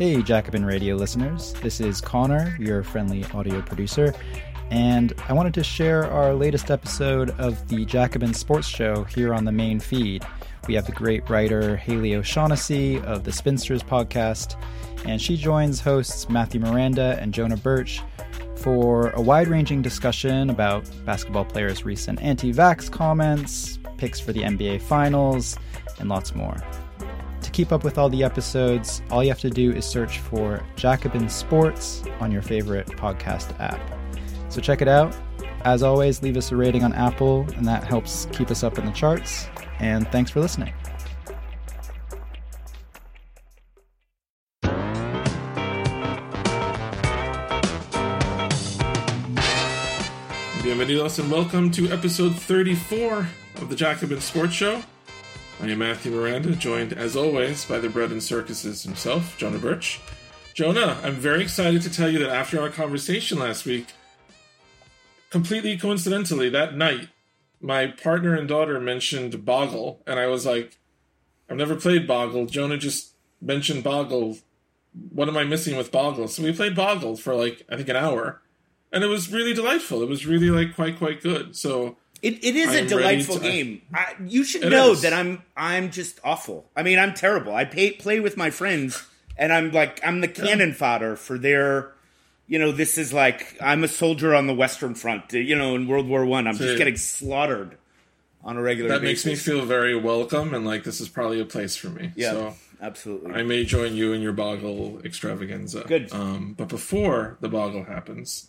Hey, Jacobin Radio listeners. This is Connor, your friendly audio producer, and I wanted to share our latest episode of the Jacobin Sports Show here on the main feed. We have the great writer Haley O'Shaughnessy of the Spinsters podcast, and she joins hosts Matthew Miranda and Jonah Birch for a wide ranging discussion about basketball players' recent anti vax comments, picks for the NBA Finals, and lots more. Keep up with all the episodes, all you have to do is search for Jacobin Sports on your favorite podcast app. So check it out. As always, leave us a rating on Apple, and that helps keep us up in the charts. And thanks for listening. Bienvenidos and welcome to episode 34 of the Jacobin Sports Show. I am Matthew Miranda, joined as always by the bread and circuses himself, Jonah Birch. Jonah, I'm very excited to tell you that after our conversation last week, completely coincidentally, that night, my partner and daughter mentioned Boggle, and I was like, I've never played Boggle. Jonah just mentioned Boggle. What am I missing with Boggle? So we played Boggle for like, I think, an hour. And it was really delightful. It was really like quite, quite good. So It, it is a delightful to- game. I, you should know is. that I'm I'm just awful. I mean, I'm terrible. I pay, play with my friends, and I'm like I'm the cannon fodder for their. You know, this is like I'm a soldier on the Western Front. You know, in World War One, I'm just getting slaughtered on a regular that makes me feel very welcome and like this is probably a place for me. yeah, So absolutely. I may join you in your Boggle extravaganza. Good. Um, but before the Boggle happens,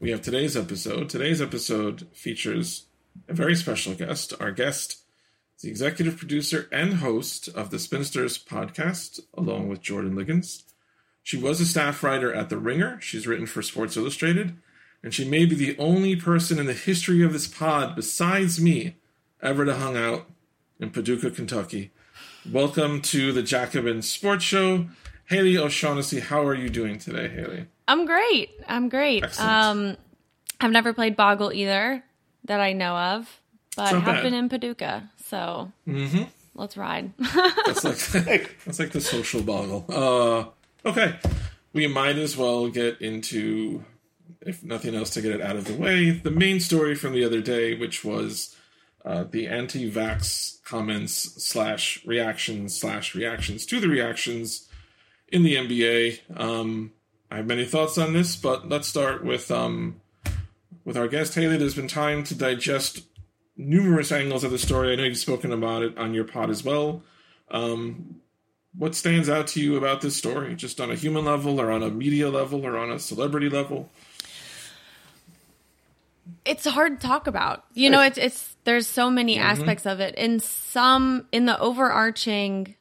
we have today's episode. Today's episode features a very special guest. Our guest is the executive producer and host of the Spinsters podcast, along with Jordan Ligons. She was a staff writer at The Ringer. She's written for Sports Illustrated. And she may be the only person in the history of this pod, besides me, ever to hung out in Paducah, Kentucky. Welcome to the Jacobin Sports Show. Haley O'Shaughnessy, how are you doing today, Haley? I'm great. I'm great. Excellent. Um, I've never played Boggle either that I know of, but I have bad. been in Paducah, so Mm-hmm. let's ride. That's like that's like the social boggle. Uh, okay, we might as well get into, if nothing else, to get it out of the way, the main story from the other day, which was uh, the anti-vax comments slash reactions slash reactions to the reactions in the NBA. Um, I have many thoughts on this, but let's start with um, with our guest Haley. There's been time to digest numerous angles of the story. I know you've spoken about it on your pod as well. Um, what stands out to you about this story, just on a human level, or on a media level, or on a celebrity level? it's hard to talk about. You know, it's it's there's so many Mm-hmm. aspects of it. In some in the overarching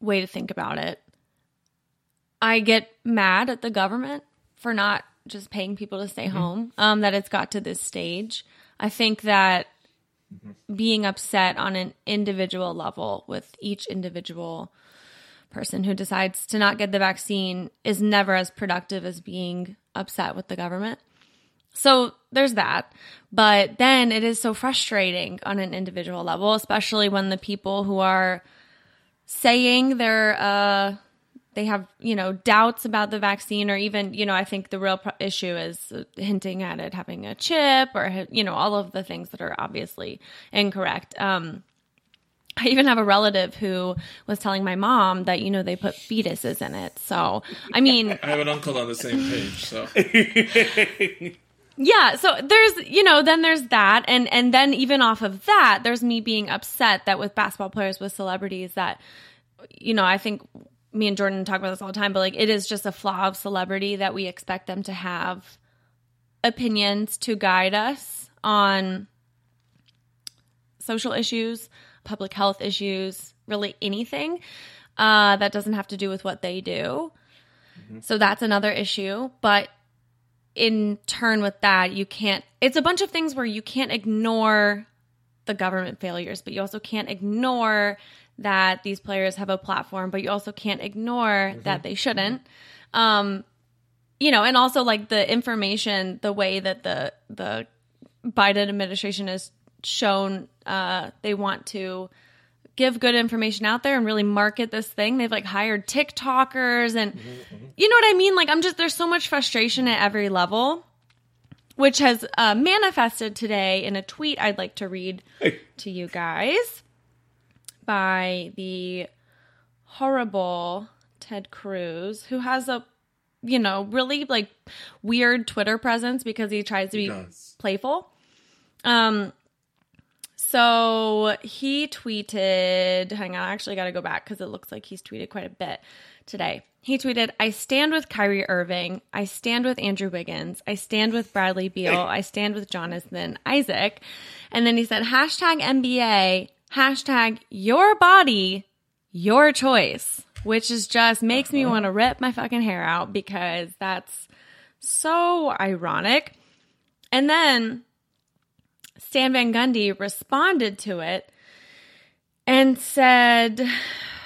way to think about it, I get mad at the government for not just paying people to stay home. Um, that it's got to this stage. I think that being upset on an individual level with each individual person who decides to not get the vaccine is never as productive as being upset with the government. So there's that. But then it is so frustrating on an individual level, especially when the people who are saying they're, uh, they have, you know, doubts about the vaccine, or even, you know, I think the real pro- issue is hinting at it having a chip or, you know, all of the things that are obviously incorrect. Um, I even have a relative who was telling my mom that, you know, they put fetuses in it. So, I mean, I have an uncle on the same page, so yeah so there's you know then there's that and and then even off of that there's me being upset that with basketball players with celebrities that you know i think me and jordan talk about this all the time but like it is just a flaw of celebrity that we expect them to have opinions to guide us on social issues public health issues really anything uh, that doesn't have to do with what they do. So that's another issue but in turn with that, you can't, it's a bunch of things where you can't ignore the government failures, but you also can't ignore that these players have a platform, but you also can't ignore that they shouldn't. Um, you know, and also like the information, the way that the, the Biden administration has shown, uh, they want to give good information out there and really market this thing. They've like hired TikTokers and you know what I mean? Like I'm just there's so much frustration at every level, which has uh, manifested today in a tweet I'd like to read Hey. to you guys by the horrible Ted Cruz, who has a you know really like weird Twitter presence because he tries to be playful. Um, so he tweeted, hang on, I actually got to go back because it looks like he's tweeted quite a bit today. He tweeted, I stand with Kyrie Irving. I stand with Andrew Wiggins. I stand with Bradley Beal. I stand with Jonathan Isaac. And then he said, hashtag NBA, hashtag your body, your choice, which is just makes me uh-huh. want to rip my fucking hair out because that's so ironic. And then Stan Van Gundy responded to it and said,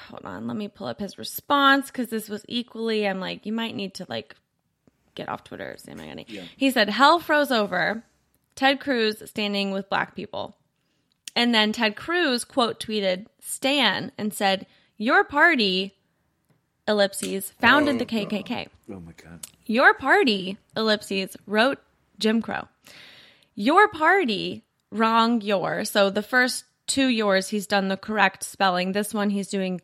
hold on, let me pull up his response because this was equally, I'm like, you might need to like get off Twitter, Stan Van Gundy. He said, hell froze over. Ted Cruz standing with black people. And then Ted Cruz quote tweeted Stan and said, Your party, ellipses, founded the oh, KKK. Oh my god. Your party, ellipses, wrote Jim Crow. Your party, wrong your. So the first two yours, he's done the correct spelling. This one, he's doing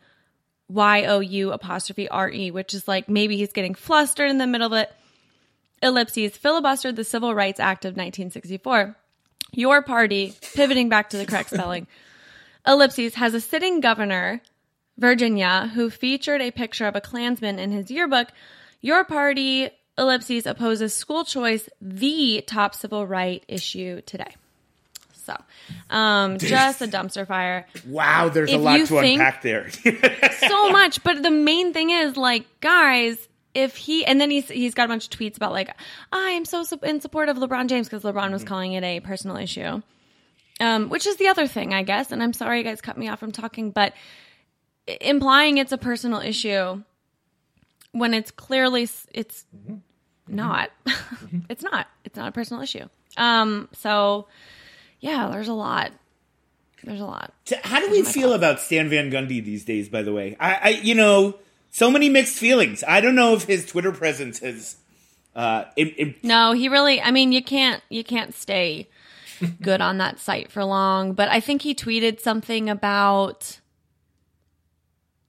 Y O U apostrophe R E, which is like maybe he's getting flustered in the middle of it. Ellipses, filibustered the Civil Rights Act of 1964. Your party, pivoting back to the correct spelling. Ellipses has a sitting governor, Virginia, who featured a picture of a Klansman in his yearbook. Your party, ellipses, opposes school choice, the top civil right issue today. So, um, just a dumpster fire. Wow, there's a lot to unpack there. so much. But the main thing is, like, guys, if he and then he's he's got a bunch of tweets about like I am so in support of LeBron James because LeBron was calling it a personal issue, um, which is the other thing, I guess. And I'm sorry, you guys cut me off from talking, but implying it's a personal issue when it's clearly it's not. it's not. It's not a personal issue. Um. So yeah, there's a lot. There's a lot. How do we feel about Stan Van Gundy these days? By the way, I, I you know, so many mixed feelings. I don't know if his Twitter presence has. Uh, im- im- No, he really. I mean, you can't you can't stay good on that site for long. But I think he tweeted something about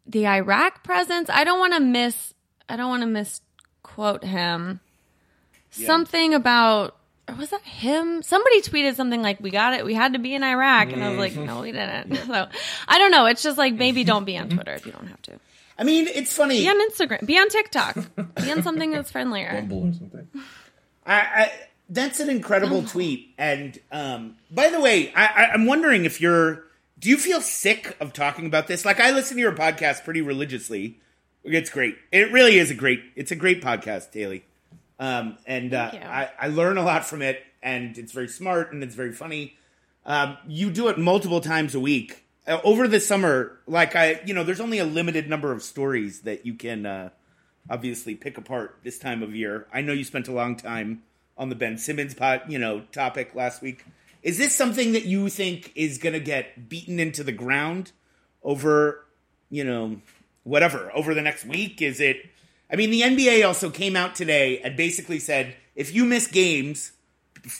the Iraq presence. I don't want to miss. I don't want to misquote him. Something about. or Was that him? Somebody tweeted something like, "We got it. We had to be in Iraq," and I was like, "No, we didn't." So I don't know. It's just like maybe don't be on Twitter if you don't have to. I mean, it's funny. Be on Instagram. Be on TikTok. Be on something that's friendlier. Bumble or something. I, I that's an incredible tweet. And um, by the way, I, I, I'm wondering if you're. Do you feel sick of talking about this? Like I listen to your podcast pretty religiously. It's great. It really is a great. It's a great podcast, Haley. Um, and uh, I, I learn a lot from it, and it's very smart and it's very funny. Um, you do it multiple times a week uh, over the summer. Like I, you know, there's only a limited number of stories that you can uh, obviously pick apart this time of year. I know you spent a long time on the Ben Simmons pot, you know, topic last week. Is this something that you think is going to get beaten into the ground over, you know, whatever over the next week? Is it? I mean, the NBA also came out today and basically said if you miss games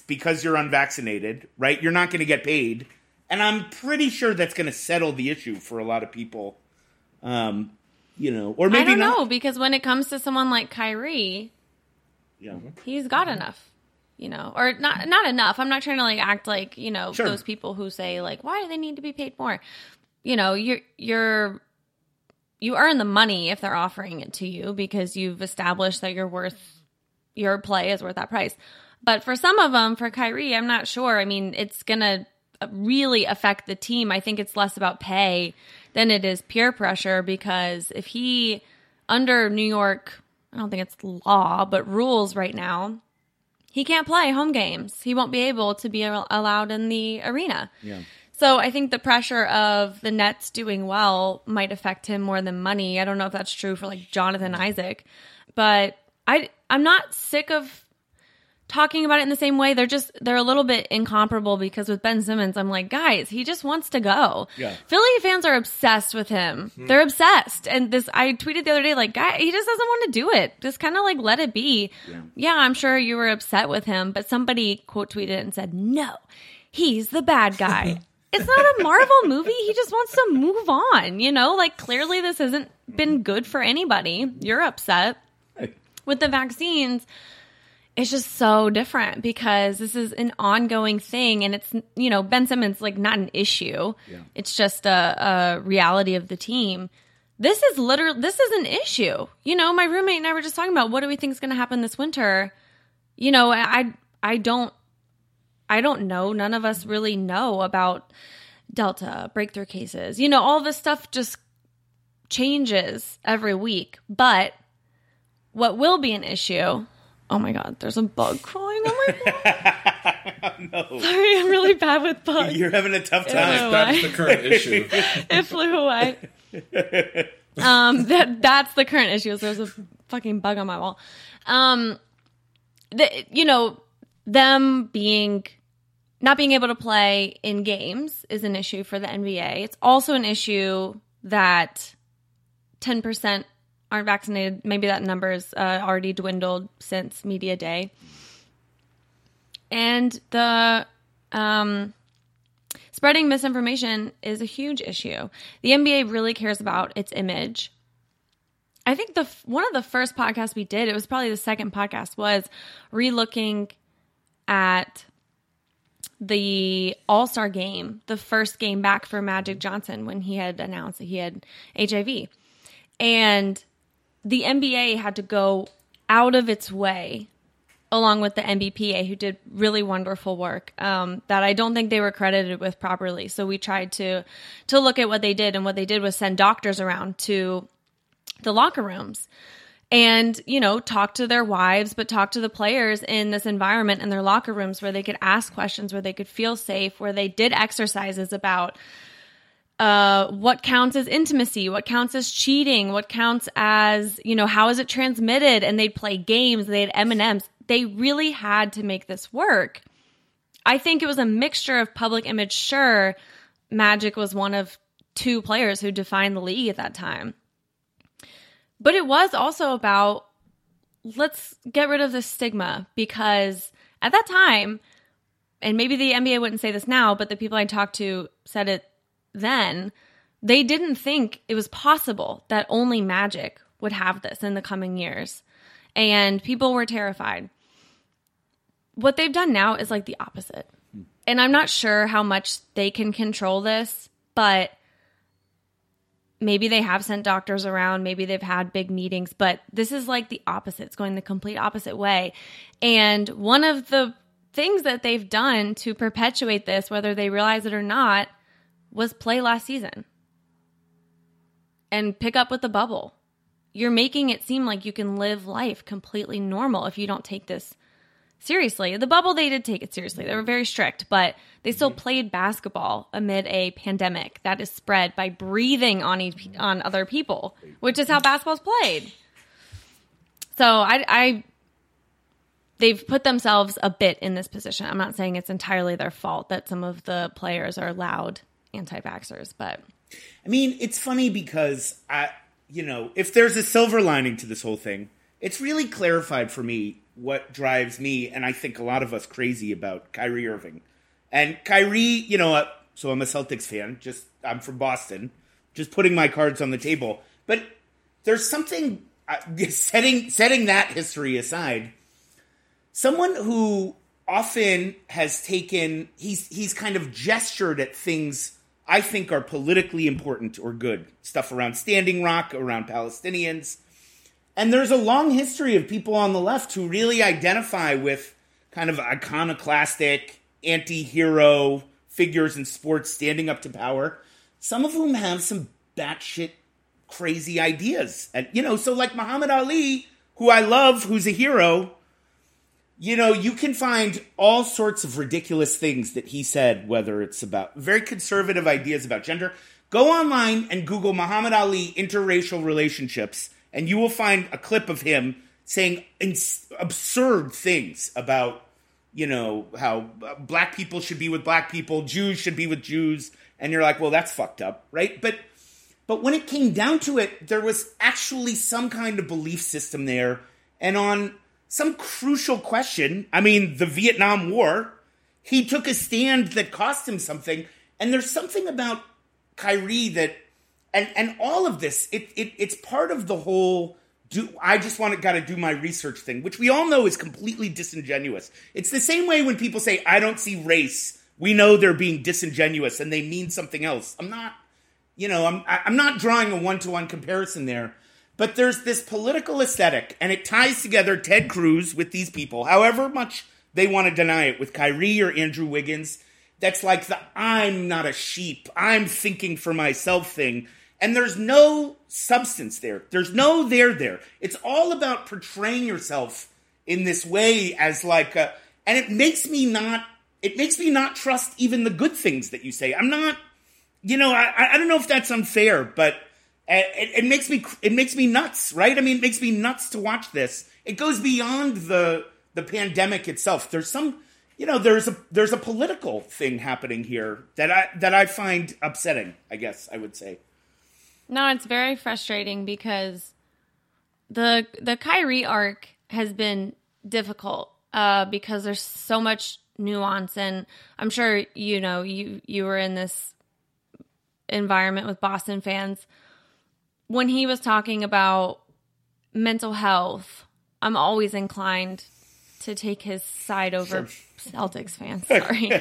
because you're unvaccinated, right, you're not going to get paid. And I'm pretty sure that's going to settle the issue for a lot of people. Um, you know, or maybe I don't not. know because when it comes to someone like Kyrie, Yeah. he's got enough, you know, or not not enough. I'm not trying to like act like you know Sure. those people who say like why do they need to be paid more? You know, you're you're you earn the money if they're offering it to you because you've established that you're worth your play is worth that price. But for some of them, for Kyrie, I'm not sure. I mean, it's gonna really affect the team. I think it's less about pay than it is peer pressure because if he under New York, I don't think it's law, but rules right now, he can't play home games. He won't be able to be allowed in the arena. Yeah. So I think the pressure of the Nets doing well might affect him more than money. I don't know if that's true for like Jonathan Isaac, but I I'm not sick of talking about it in the same way. They're just they're a little bit incomparable because with Ben Simmons, I'm like, guys, he just wants to go. Yeah. Philly fans are obsessed with him. Hmm. They're obsessed. And this I tweeted the other day, like, guy, he just doesn't want to do it. Just kind of like let it be. Yeah. I'm sure you were upset with him, but somebody quote tweeted and said, No, he's the bad guy. it's not a Marvel movie. He just wants to move on, you know? Like clearly this hasn't been good for anybody. You're upset. With the vaccines, it's just so different because this is an ongoing thing and it's you know ben simmons like not an issue. It's just a, a reality of the team. This is literally this is an issue. You know my roommate and i were just talking about what do we think is going to happen this winter? You know i i don't i don't know. None of us really know about delta breakthrough cases. You know all this stuff just changes every week. But what will be an issue oh my god there's a bug crawling on my wall no, sorry i'm really bad with bugs you're having a tough time. That's the current issue. it flew away. Um, that that's the current issue. Is there's a fucking bug on my wall. Um, the, you know, them being not being able to play in games is an issue for the NBA. It's also an issue that ten percent aren't vaccinated. Maybe that number's uh, already dwindled since media day. And the um, spreading misinformation is a huge issue. The NBA really cares about its image. I think the one of the first podcasts we did, it was probably the second podcast, was relooking at the All Star game, the first game back for Magic Johnson when he had announced that he had HIV. And the NBA had to go out of its way along with the NBPA, who did really wonderful work um, that I don't think they were credited with properly. So we tried to to look at what they did, and what they did was send doctors around to the locker rooms and you know talk to their wives but talk to the players in this environment in their locker rooms where they could ask questions where they could feel safe where they did exercises about uh, what counts as intimacy, what counts as cheating, what counts as, you know, how is it transmitted? And they'd play games, they had M&Ms. They really had to make this work. I think it was a mixture of public image. Sure, Magic was one of two players who defined the league at that time. But it was also about let's get rid of the stigma because at that time, and maybe the NBA wouldn't say this now, but the people I talked to said it then, they didn't think it was possible that only Magic would have this in the coming years. And people were terrified. What they've done now is like the opposite. And I'm not sure how much they can control this, but maybe they have sent doctors around, maybe they've had big meetings, but this is like the opposite. It's going the complete opposite way. And one of the things that they've done to perpetuate this, whether they realize it or not, was play last season and pick up with the bubble. You're making it seem like you can live life completely normal if you don't take this seriously. The bubble, they did take it seriously. They were very strict, but they still mm-hmm. played basketball amid a pandemic that is spread by breathing on each, on other people, which is how basketball's played. So I, I, they've put themselves a bit in this position. I'm not saying it's entirely their fault that some of the players are loud anti-vaxxers, but I mean, it's funny because I, you know, if there's a silver lining to this whole thing, it's really clarified for me what drives me and I think a lot of us crazy about Kyrie Irving. And Kyrie, you know, uh, so I'm a Celtics fan. Just I'm from Boston. Just putting my cards on the table. But there's something uh, setting setting that history aside. Someone who often has taken he's he's kind of gestured at things I think are politically important or good stuff around Standing Rock, around Palestinians. And there's a long history of people on the left who really identify with kind of iconoclastic, anti hero figures in sports standing up to power, some of whom have some batshit crazy ideas. And, you know, so like Muhammad Ali, who I love, who's a hero, you know, you can find all sorts of ridiculous things that he said, whether it's about very conservative ideas about gender. Go online and Google Muhammad Ali interracial relationships, and you will find a clip of him saying ins- absurd things about you know how uh, black people should be with black people, Jews should be with Jews, and you're like, well, that's fucked up, right? But but when it came down to it, there was actually some kind of belief system there, and on some crucial question, I mean, the Vietnam War, he took a stand that cost him something, and there's something about Kyrie that and and all of this, it, it it's part of the whole do I just want to got to do my research thing, which we all know is completely disingenuous. It's the same way when people say I don't see race, we know they're being disingenuous and they mean something else. I'm not, you know, I'm I'm not drawing a one to one comparison there, but there's this political aesthetic, and it ties together Ted Cruz with these people, however much they want to deny it, with Kyrie or Andrew Wiggins. That's like the I'm not a sheep, I'm thinking for myself thing and there's no substance there. There's no there there. It's all about portraying yourself in this way as like a, and it makes me not it makes me not trust even the good things that you say. I'm not you know, I I don't know if that's unfair, but it, it makes me it makes me nuts, right? I mean, it makes me nuts to watch this. It goes beyond the the pandemic itself. There's some you know, there's a there's a political thing happening here that I that I find upsetting, I guess I would say. No, it's very frustrating because the the Kyrie arc has been difficult uh, because there's so much nuance, and I'm sure you know you you were in this environment with Boston fans when he was talking about mental health. I'm always inclined to take his side over Celtics fans, sorry,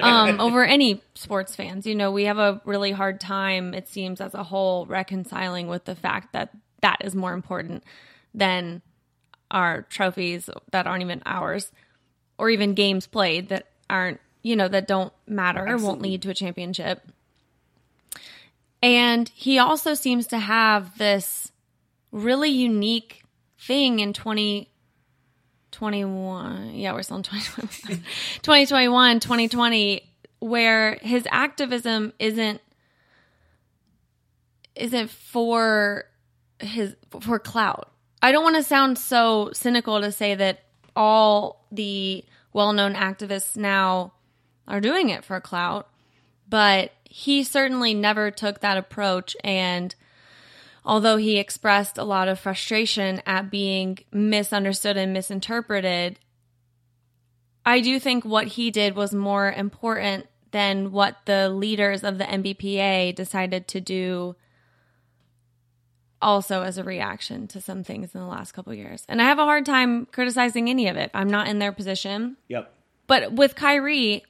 um, over any sports fans. You know, we have a really hard time, it seems, as a whole, reconciling with the fact that that is more important than our trophies that aren't even ours, or even games played that aren't, you know, that don't matter, Absolutely. won't lead to a championship. And he also seems to have this really unique thing in 2021. yeah we're still in 2021 2021 2020 where his activism isn't isn't for his for clout i don't want to sound so cynical to say that all the well-known activists now are doing it for clout but he certainly never took that approach and although he expressed a lot of frustration at being misunderstood and misinterpreted, I do think what he did was more important than what the leaders of the NBPA decided to do also as a reaction to some things in the last couple years. And I have a hard time criticizing any of it. I'm not in their position. Yep. But with Kyrie,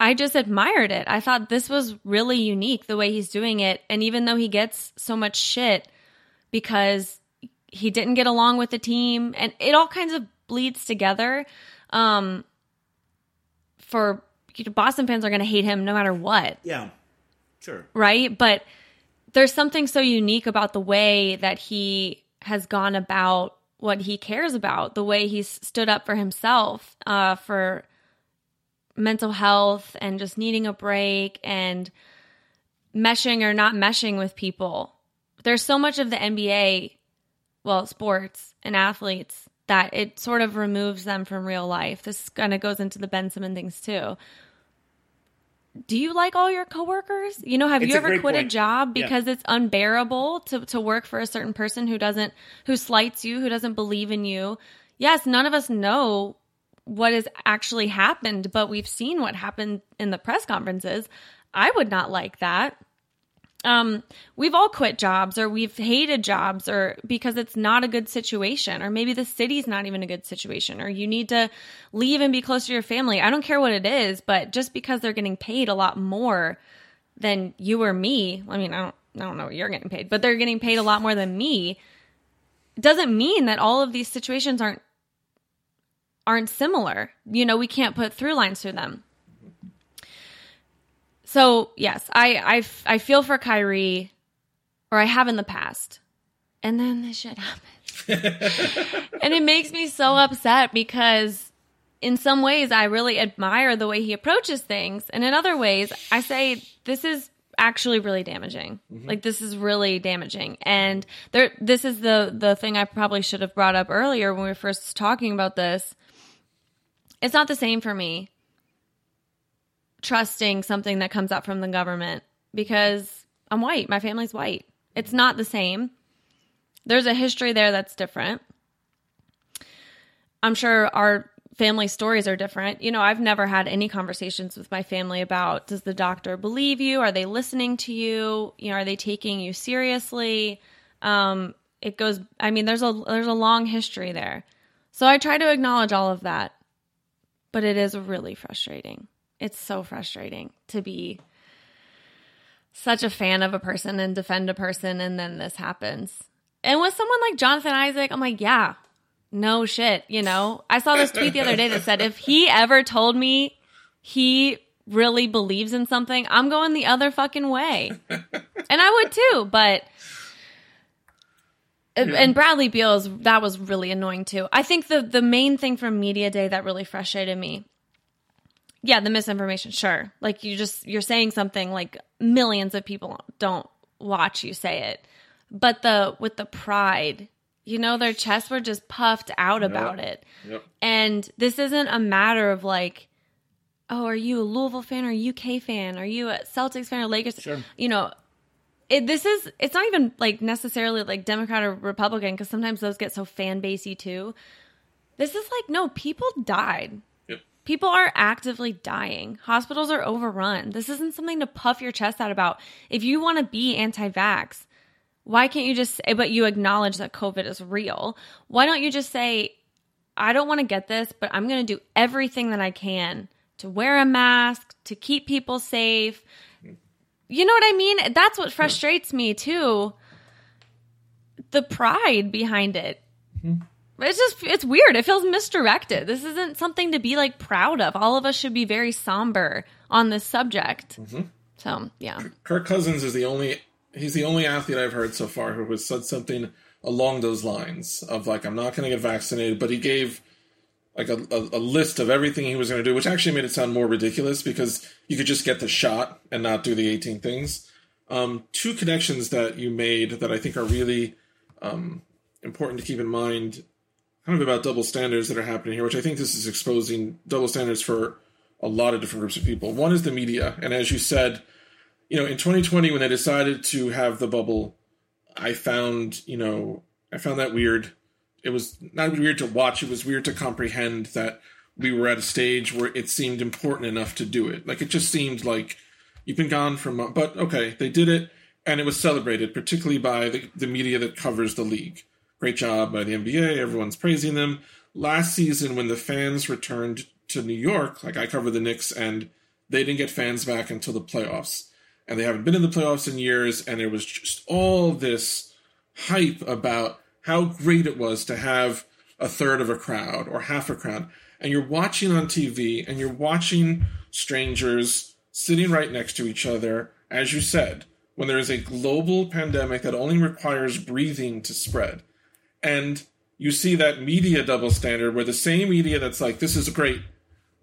I just admired it. I thought this was really unique the way he's doing it. And even though he gets so much shit because he didn't get along with the team and it all kinds of bleeds together. Um, for Boston fans are going to hate him no matter what. Yeah. Sure. Right? But there's something so unique about the way that he has gone about what he cares about, the way he's stood up for himself, uh, for mental health and just needing a break and meshing or not meshing with people. There's so much of the NBA, well, sports and athletes that it sort of removes them from real life. This kind of goes into the Ben Simmons things too. Do you like all your coworkers? You know, have it's you ever quit point. a job because yeah. it's unbearable to, to work for a certain person who doesn't, who slights you, who doesn't believe in you? Yes, none of us know what has actually happened, but we've seen what happened in the press conferences. I would not like that. Um, we've all quit jobs or we've hated jobs or because it's not a good situation or maybe the city's not even a good situation or you need to leave and be close to your family. I don't care what it is, but just because they're getting paid a lot more than you or me, I mean, I don't, I don't know what you're getting paid, but they're getting paid a lot more than me doesn't mean that all of these situations aren't aren't similar. You know, we can't put through lines through them. So yes, I I I feel for Kyrie, or I have in the past, and then this shit happens, and it makes me so upset because in some ways I really admire the way he approaches things, and in other ways I say this is actually really damaging. Mm-hmm. Like this is really damaging. And there this is the the thing I probably should have brought up earlier when we were first talking about this. It's not the same for me trusting something that comes out from the government because I'm white. My family's white. It's not the same. There's a history there that's different. I'm sure our family stories are different. You know, I've never had any conversations with my family about does the doctor believe you? Are they listening to you? You know, are they taking you seriously? Um, it goes I mean, there's a there's a long history there. So I try to acknowledge all of that. But it is really frustrating. It's so frustrating to be such a fan of a person and defend a person and then this happens. And with someone like Jonathan Isaac, I'm like, yeah, no shit, you know. I saw this tweet the other day that said if he ever told me he really believes in something, I'm going the other fucking way. and I would too, but and Bradley Beal's that was really annoying too. I think the the main thing from media day that really frustrated me yeah, the misinformation, sure. Like you just you're saying something like millions of people don't watch you say it. But the with the pride, you know, their chests were just puffed out about it. Yep. And this isn't a matter of like, oh, are you a Louisville fan or a UK fan? Are you a Celtics fan or Lakers? Sure. You know, it, this is it's not even like necessarily like Democrat or Republican because sometimes those get so fan basey too. This is like no, people died. Yep. People are actively dying. Hospitals are overrun. This isn't something to puff your chest out about. If you want to be anti-vax, why can't you just say, but you acknowledge that COVID is real? Why don't you just say, I don't want to get this, but I'm going to do everything that I can to wear a mask, to keep people safe. You know what I mean? That's what frustrates me too. The pride behind it. Mm-hmm. It's just, it's weird. It feels misdirected. This isn't something to be like proud of. All of us should be very somber on this subject. Mm-hmm. So, yeah. Kirk Cousins is the only he's the only athlete I've heard so far who has said something along those lines of like I'm not going to get vaccinated, but he gave like a, a, a list of everything he was going to do, which actually made it sound more ridiculous because you could just get the shot and not do the 18 things. Um, two connections that you made that I think are really um, important to keep in mind, kind of about double standards that are happening here, which I think this is exposing double standards for a lot of different groups of people. One is the media, and as you said, you know, in 2020 when they decided to have the bubble, I found, you know, I found that weird. It was not weird to watch, it was weird to comprehend that we were at a stage where it seemed important enough to do it. Like it just seemed like you've been gone for months, but okay, they did it and it was celebrated, particularly by the, the media that covers the league. Great job by the NBA, everyone's praising them. Last season when the fans returned to New York, like I cover the Knicks and they didn't get fans back until the playoffs and they haven't been in the playoffs in years, and there was just all this hype about how great it was to have a third of a crowd or half a crowd. And you're watching on TV and you're watching strangers sitting right next to each other, as you said, when there is a global pandemic that only requires breathing to spread. And you see that media double standard where the same media that's like, this is great.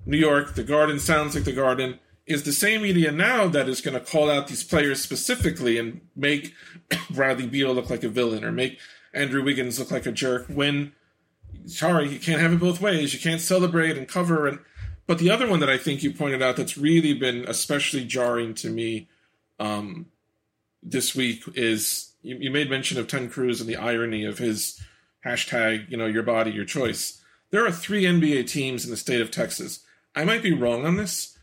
New York, the garden sounds like the garden is the same media now that is going to call out these players specifically and make Bradley Beal look like a villain or make Andrew Wiggins look like a jerk when sorry, you can't have it both ways. You can't celebrate and cover and but the other one that I think you pointed out that's really been especially jarring to me um, this week is you, you made mention of Ted Cruz and the irony of his hashtag, you know, your body, your choice. There are three NBA teams in the state of Texas. I might be wrong on this,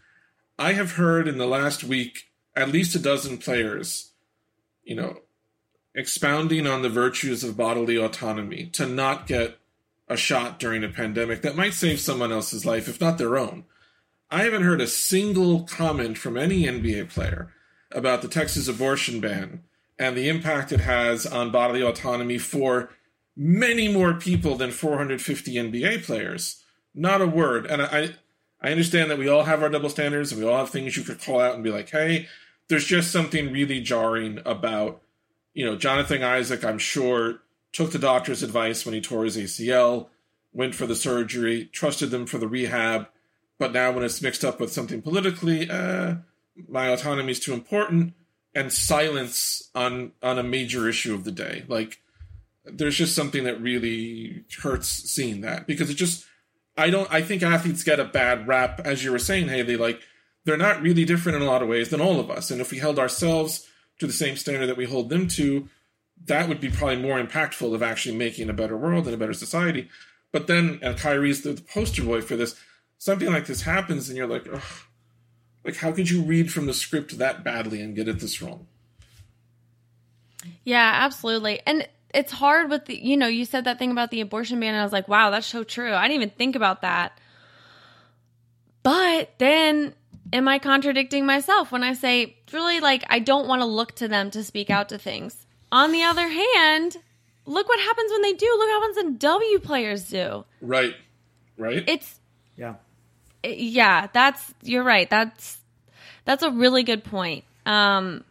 I have heard in the last week at least a dozen players, you know, expounding on the virtues of bodily autonomy to not get a shot during a pandemic that might save someone else's life, if not their own. I haven't heard a single comment from any NBA player about the Texas abortion ban and the impact it has on bodily autonomy for many more people than 450 NBA players. Not a word. And I, I understand that we all have our double standards and we all have things you could call out and be like, hey, there's just something really jarring about, you know, Jonathan Isaac, I'm sure, took the doctor's advice when he tore his ACL, went for the surgery, trusted them for the rehab, but now when it's mixed up with something politically, uh, my autonomy is too important. and silence on on a major issue of the day. Like there's just something that really hurts seeing that because it just I don't I think athletes get a bad rap as you were saying, Haley. like they're not really different in a lot of ways than all of us. And if we held ourselves to the same standard that we hold them to, that would be probably more impactful of actually making a better world and a better society. But then, and Kyrie's the poster boy for this, something like this happens, and you're like, Ugh. like, how could you read from the script that badly and get it this wrong? Yeah, absolutely. And it's hard with the, you know, you said that thing about the abortion ban, and I was like, wow, that's so true. I didn't even think about that. But then am I contradicting myself when I say, really, like, I don't want to look to them to speak out to things? On the other hand, look what happens when they do. Look what happens when W players do. Right. Right. It's, Yeah. it- yeah, that's, you're right. That's, that's a really good point. Um,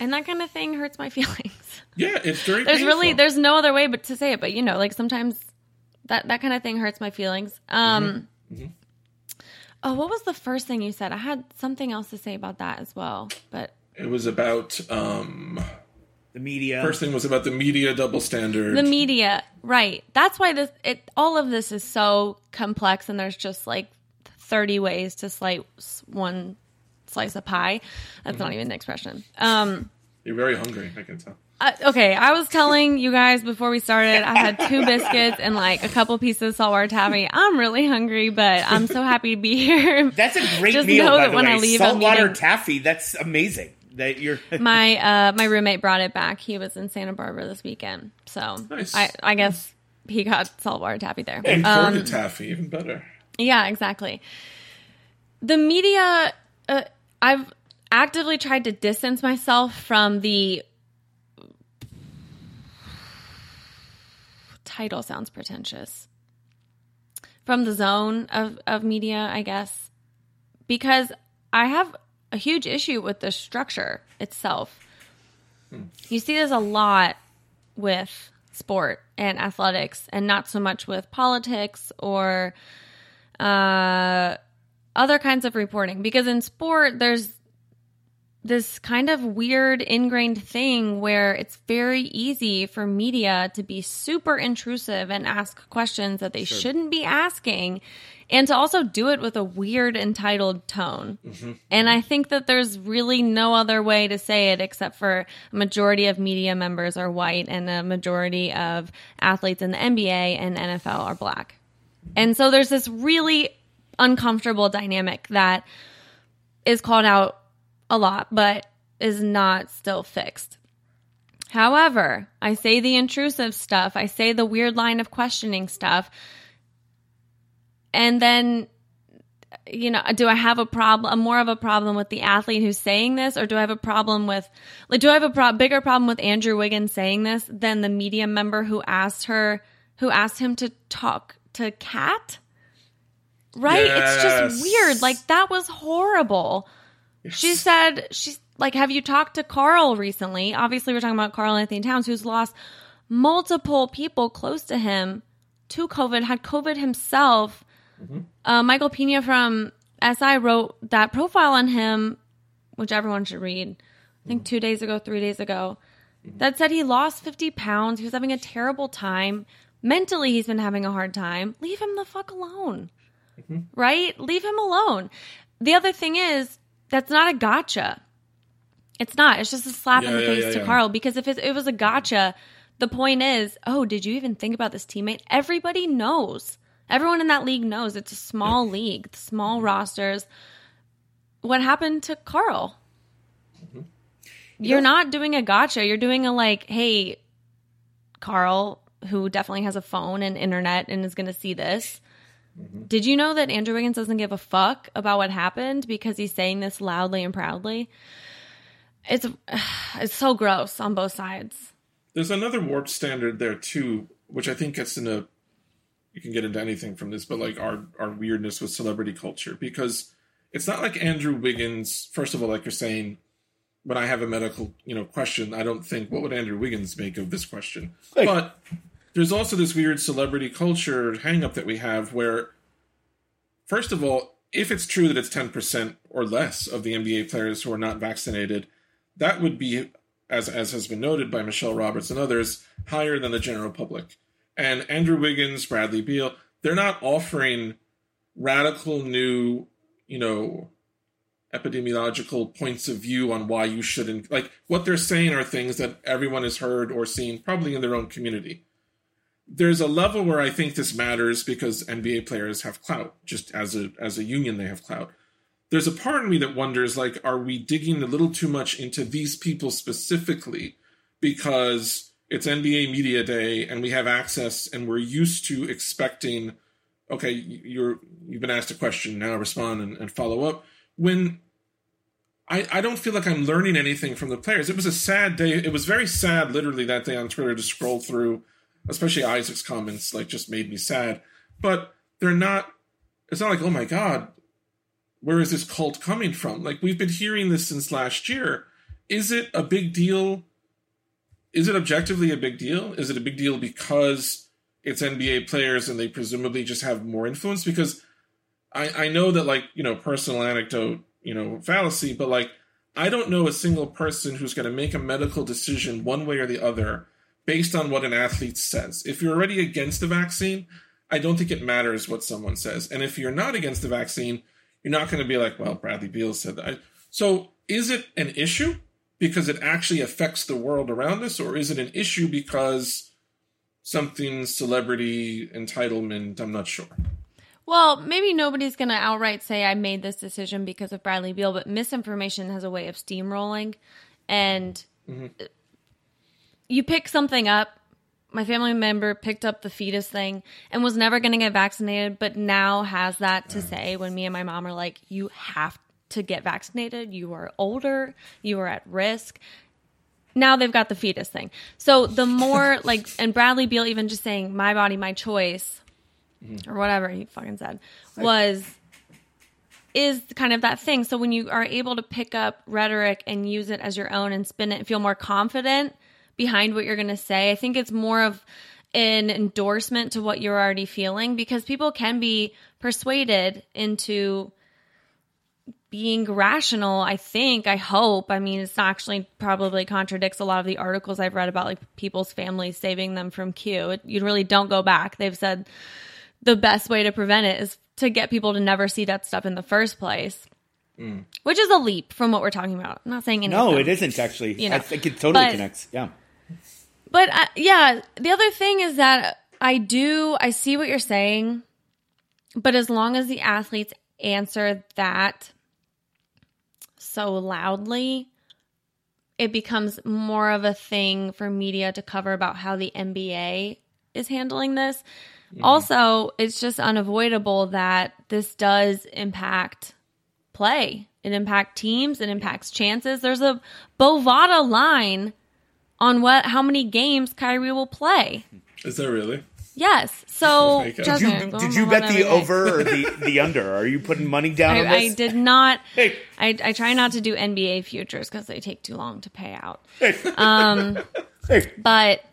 and that kind of thing hurts my feelings. yeah, it's very. there's really, there's no other way but to say it, but you know, like sometimes that, that kind of thing hurts my feelings. Um, Oh, what was the first thing you said? I had something else to say about that as well, but It was about um. The media. First thing was about the media double standard. the media, right? That's why this, it, all of this is so complex, and there's just like 30 ways to slice one slice of pie. That's not even an expression. Um, You're very hungry. I can tell. Uh, okay, I was telling you guys before we started, I had two biscuits and like a couple pieces of saltwater taffy. I'm really hungry, but I'm so happy to be here. That's a great Just meal, know by that the when way. I leave, Saltwater taffy. That's amazing. That you're. my uh my roommate brought it back. He was in Santa Barbara this weekend, so Nice. I I guess he got saltwater taffy there. And Um, um, taffy, even better. yeah, exactly. The media, uh, I've actively tried to distance myself from the title sounds pretentious from the zone of, of media, I guess, because I have a huge issue with the structure itself. You see this a lot with sport and athletics, and not so much with politics or uh, other kinds of reporting. Because in sport, there's this kind of weird ingrained thing where it's very easy for media to be super intrusive and ask questions that they shouldn't be asking and to also do it with a weird entitled tone. Mm-hmm. And I think that there's really no other way to say it except for a majority of media members are white and a majority of athletes in the NBA and NFL are black. And so there's this really uncomfortable dynamic that is called out a lot, but is not still fixed. However, I say the intrusive stuff, I say the weird line of questioning stuff, and then you know, do I have a problem, more of a problem with the athlete who's saying this, or do I have a problem with, like, do I have a pro- bigger problem with Andrew Wiggins saying this than the media member who asked her, who asked him to talk to Kat? Right? It's just weird. Like, that was horrible. She said, she's like, have you talked to Karl recently? Obviously, we're talking about Karl-Anthony Towns, who's lost multiple people close to him to COVID, had COVID himself. Mm-hmm. Uh, Michael Pina from SI wrote that profile on him, which everyone should read. I think mm. two days ago, three days ago, mm. that said he lost 50 pounds. He was having a terrible time. Mentally, he's been having a hard time. Leave him the fuck alone. Mm-hmm. Right? Leave him alone. The other thing is, that's not a gotcha. It's not. It's just a slap in the yeah, face yeah, to yeah. Karl because if it, it was a gotcha, the point is, oh, did you even think about this teammate? Everybody knows. Everyone in that league knows it's a small league, small rosters. What happened to Karl? Mm-hmm. You're not doing a gotcha. You're doing a like, hey, Karl, who definitely has a phone and internet and is going to see this. Mm-hmm. Did you know that Andrew Wiggins doesn't give a fuck about what happened because he's saying this loudly and proudly? It's it's so gross on both sides. There's another warped standard there too, which I think gets into. You can get into anything from this, but like our our weirdness with celebrity culture because it's not like Andrew Wiggins. First of all, like you're saying, when I have a medical you know question, I don't think what would Andrew Wiggins make of this question. Like- but there's also this weird celebrity culture hangup that we have where, first of all, if it's true that it's 10% or less of the NBA players who are not vaccinated, that would be, as as has been noted by Michelle Roberts and others, higher than the general public. And Andrew Wiggins, Bradley Beal, they're not offering radical new, you know, epidemiological points of view on why you shouldn't. Like what they're saying are things that everyone has heard or seen, probably in their own community. There's a level where I think this matters because NBA players have clout. Just as a as a union, they have clout. There's a part of me that wonders, like, are we digging a little too much into these people specifically because it's NBA Media Day and we have access and we're used to expecting, okay, you're you've been asked a question, now respond and, and follow up. When I, I don't feel like I'm learning anything from the players. It was a sad day. It was very sad, literally, that day on Twitter to scroll through, especially Isaac's comments, like just made me sad. But they're not. It's not like, oh my god, where is this cult coming from? Like we've been hearing this since last year. Is it a big deal? Is it objectively a big deal? Is it a big deal because it's NBA players and they presumably just have more influence? Because I, I know that like you know personal anecdote you know fallacy, but like I don't know a single person who's going to make a medical decision one way or the other based on what an athlete says. If you're already against the vaccine, I don't think it matters what someone says. And if you're not against the vaccine, you're not going to be like, well, Bradley Beal said that. So is it an issue because it actually affects the world around us, or is it an issue because something celebrity entitlement? I'm not sure. Well, maybe nobody's going to outright say I made this decision because of Bradley Beal, but misinformation has a way of steamrolling. And mm-hmm. You pick something up. My family member picked up the fetus thing and was never going to get vaccinated, but now has that to say when me and my mom are like, you have to get vaccinated. You are older, you are at risk. Now they've got the fetus thing. So the more like, and Bradley Beal even just saying, my body, my choice mm-hmm. or whatever he fucking said was is kind of that thing. So when you are able to pick up rhetoric and use it as your own and spin it and feel more confident behind what you're going to say, I think it's more of an endorsement to what you're already feeling because people can be persuaded into being rational, I think, I hope. I mean, it's actually probably contradicts a lot of the articles I've read about like people's families saving them from Q. It, you really don't go back. They've said the best way to prevent it is to get people to never see that stuff in the first place. Mm. Which is a leap from what we're talking about. I'm not saying any. No, it isn't actually. You know, I think it totally but, connects. Yeah. But uh, yeah, the other thing is that I do I see what you're saying, but as long as the athletes answer that so loudly, it becomes more of a thing for media to cover about how the NBA is handling this Mm-hmm. Also, it's just unavoidable that this does impact play. It impacts teams, it impacts chances. There's a Bovada line on what how many games Kyrie will play. Is that really? Yes. So did you, did you bet the over or the, the under? Are you putting money down? I, I did not. Hey. I, I try not to do NBA futures because they take too long to pay out. Hey. Um, hey. but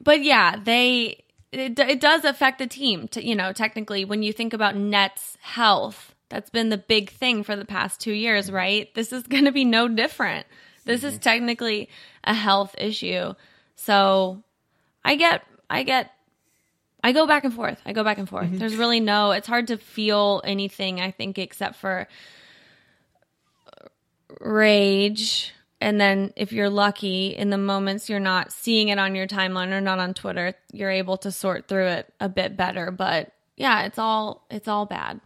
but yeah, they it, it does affect the team. To, you know, technically, when you think about Nets health, that's been the big thing for the past two years, right? This is going to be no different. This mm-hmm. is technically a health issue. So I get, I get, I go back and forth. I go back and forth. Mm-hmm. There's really no, it's hard to feel anything, I think, except for rage and then if you're lucky in the moments you're not seeing it on your timeline or not on Twitter, you're able to sort through it a bit better. But yeah, it's all it's all bad.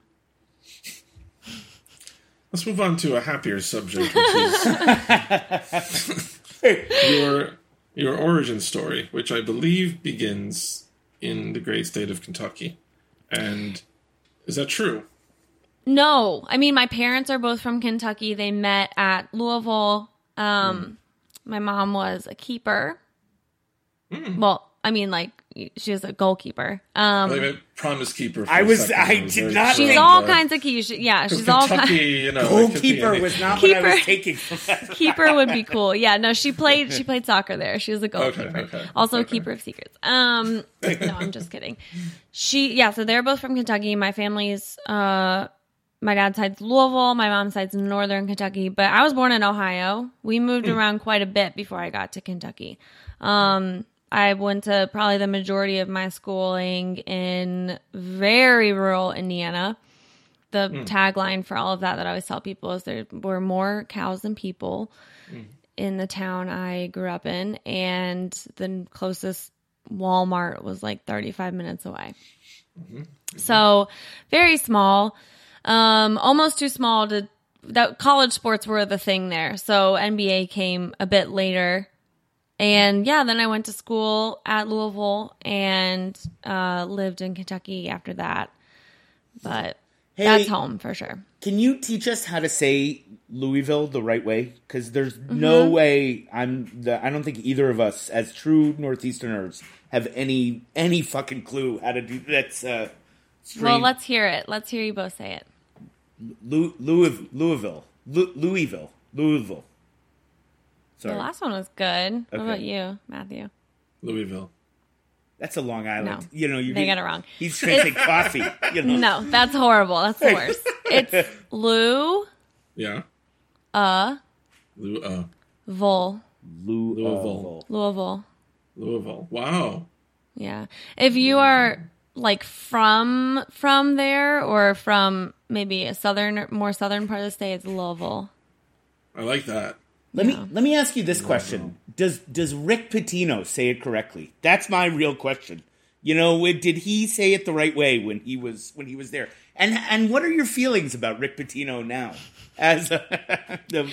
Let's move on to a happier subject, which is your your origin story, which I believe begins in the great state of Kentucky. And is that true? No. I mean, my parents are both from Kentucky. They met at Louisville um, mm. My mom was a keeper. Mm. Well, I mean, like she was a goalkeeper. Um, like a promise keeper. I was. I did not. She's all kinds of keys. Yeah, she's all kinds. You know, goalkeeper was not keeper, what I was taking. keeper would be cool. Yeah, no, she played. She played soccer there. She was a goalkeeper. Okay, okay, also okay. a keeper of secrets. Um, no, I'm just kidding. She. Yeah, so they're both from Kentucky. My family's uh my dad's side's Louisville, my mom's side's Northern Kentucky, but I was born in Ohio. We moved around quite a bit before I got to Kentucky. Um, I went to probably the majority of my schooling in very rural Indiana. The hmm. tagline for all of that that I always tell people is there were more cows than people hmm. in the town I grew up in, and the closest Walmart was like 35 minutes away. Mm-hmm. So very small, um, almost too small to that college sports were the thing there. So NBA came a bit later. And yeah, then I went to school at Louisville and uh, lived in Kentucky after that. But Hey, that's home for sure. Can you teach us how to say Louisville the right way? Because there's no way I'm. The, I don't think either of us, as true Northeasterners, have any any fucking clue how to do that's. Uh, strange. Well, let's hear it. Let's hear you both say it. Louis, Louisville, Lou, Louisville, Louisville. Sorry, The last one was good. What Okay. about you, Matthew? Louisville. that's a Long Island. No. You know, you They got it wrong. He's trying to say coffee. You know, No, that's horrible. That's the worst. It's Lou Yeah. uh Lou, uh, Vol Louisville. Louisville. Louisville. Wow. Yeah. If you are like from from there or from maybe a southern more southern part of the state, it's Louisville. I like that. Let me let me ask you this question: Does does Rick Pitino say it correctly? That's my real question. You know, did he say it the right way when he was when he was there? And and what are your feelings about Rick Pitino now? As the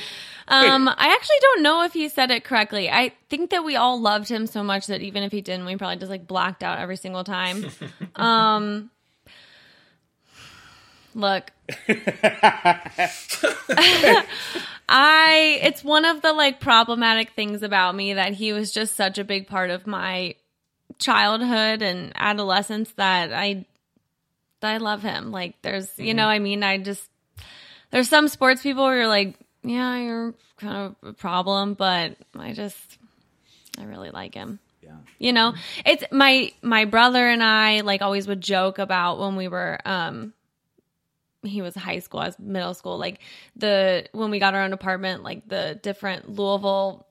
Um, I actually don't know if he said it correctly. I think that we all loved him so much that even if he didn't, we probably just like blacked out every single time. um, look, I it's one of the like problematic things about me that he was just such a big part of my childhood and adolescence that I I love him. Like there's you know, I mean, I just there's some sports people where you're like, yeah, you're kind of a problem, but I just I really like him. yeah. You know, it's my my brother and I like always would joke about when we were um he was high school, I was middle school, like the when we got our own apartment, like the different Louisville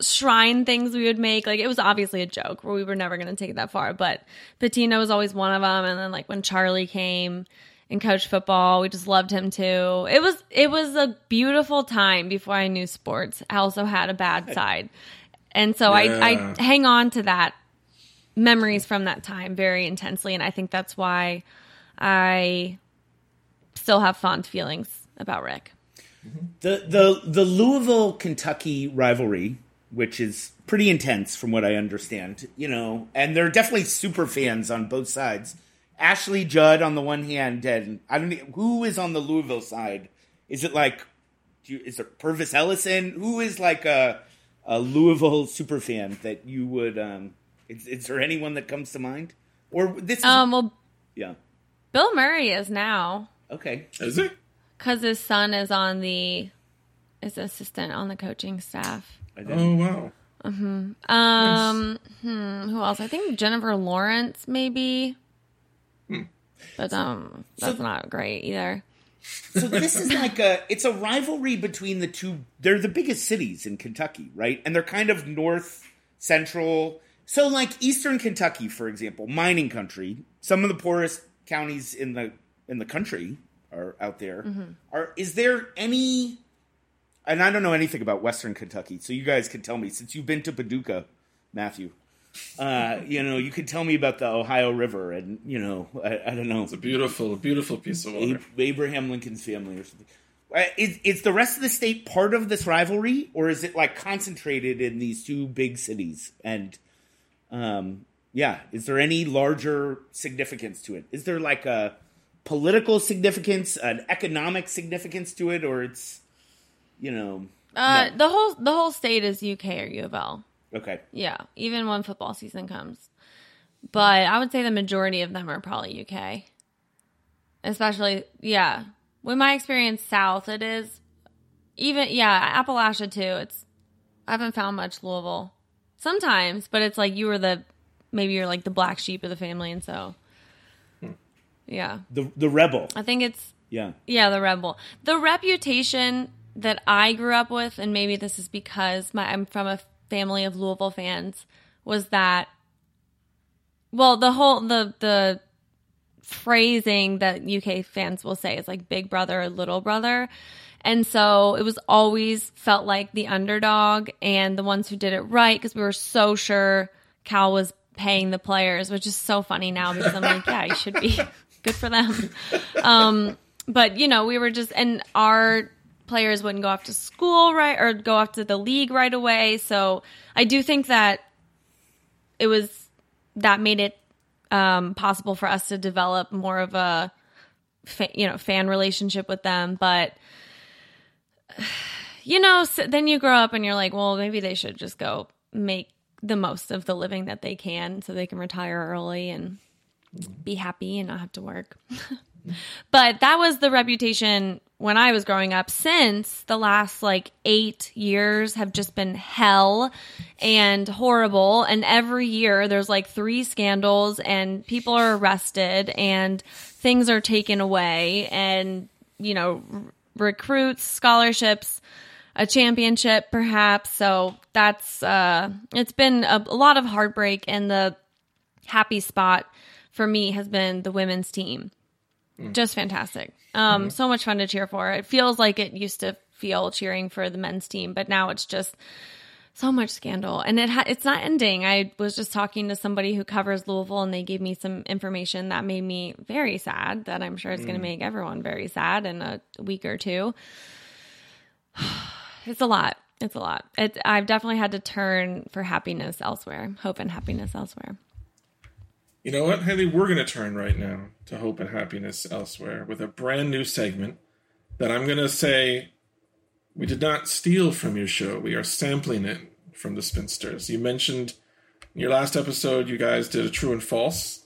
shrine things we would make. Like it was obviously a joke where we were never going to take it that far, but Pitino was always one of them. And then like when Charlie came and coached football, we just loved him too. It was it was a beautiful time before I knew sports. I also had a bad side, and so Yeah. I I hang on to that memories from that time very intensely, and I think that's why I still have fond feelings about Rick. The the the Louisville Kentucky rivalry, which is pretty intense from what I understand, you know, and there are definitely super fans on both sides. Ashley Judd on the one hand, and I don't know who is on the Louisville side. Is it like, do you, is it Pervis Ellison? Who is like a a Louisville super fan that you would? um is, is there anyone that comes to mind? Or this is Um, well, yeah Bill Murray is now okay Is it? because his son is on the is assistant on the coaching staff. Oh wow. Um, hmm, who else? I think Jennifer Lawrence, maybe. But um, that's not great either. So this is like a it's a rivalry between the two they're the biggest cities in Kentucky, right? And they're kind of north central. So like eastern Kentucky, for example, mining country, some of the poorest counties in the in the country are out there. Are is there any and I don't know anything about western Kentucky, so you guys can tell me since you've been to Paducah, Matthew. Uh, you know, you could tell me about the Ohio River and, you know, I, I don't know. It's a beautiful, beautiful piece of water. Abraham Lincoln's family or something. Uh, Is, is the rest of the state part of this rivalry, or is it like concentrated in these two big cities? And um, yeah, is there any larger significance to it? Is there like a political significance, an economic significance to it, or it's you know? Uh, no. the whole the whole state is UK or U of L. okay, Yeah, even when football season comes. But I would say the majority of them are probably UK. Especially, yeah. With my experience south, it is even yeah, Appalachia too. It's I haven't found much Louisville. Sometimes, but it's like you were the maybe you're like the black sheep of the family and so yeah. the the rebel. I think it's Yeah. Yeah, the rebel. The reputation that I grew up with, and maybe this is because my, I'm from a family of Louisville fans, was that well, the whole the the phrasing that UK fans will say is like big brother or little brother. And so it was always felt like the underdog and the ones who did it right because we were so sure Cal was paying the players, which is so funny now because I'm like, yeah, you should be good for them. Um, but you know, we were just and our players wouldn't go off to school right or go off to the league right away. So I do think that it was that made it um, possible for us to develop more of a fa- you know fan relationship with them. But you know, so then you grow up and you're like, well, maybe they should just go make the most of the living that they can so they can retire early and be happy and not have to work. but that was the reputation when I was growing up. Since the last like eight years have just been hell and horrible. And every year there's like three scandals and people are arrested and things are taken away and, you know, r- recruits, scholarships, a championship perhaps. So that's, uh, it's been a, a lot of heartbreak and the happy spot for me has been the women's team. Mm. Just fantastic. Um, mm-hmm. So much fun to cheer for. It feels like it used to feel cheering for the men's team, but now it's just so much scandal, and it ha- it's not ending. I was just talking to somebody who covers Louisville, and they gave me some information that made me very sad. That I'm sure is going to mm. make everyone very sad in a week or two. It's a lot. It's a lot. It, I've definitely had to turn for happiness elsewhere, hope and happiness elsewhere. You know what, Haley? We're going to turn right now to hope and happiness elsewhere with a brand new segment that I'm going to say we did not steal from your show. We are sampling it from the Spinsters. You mentioned in your last episode you guys did a true and false,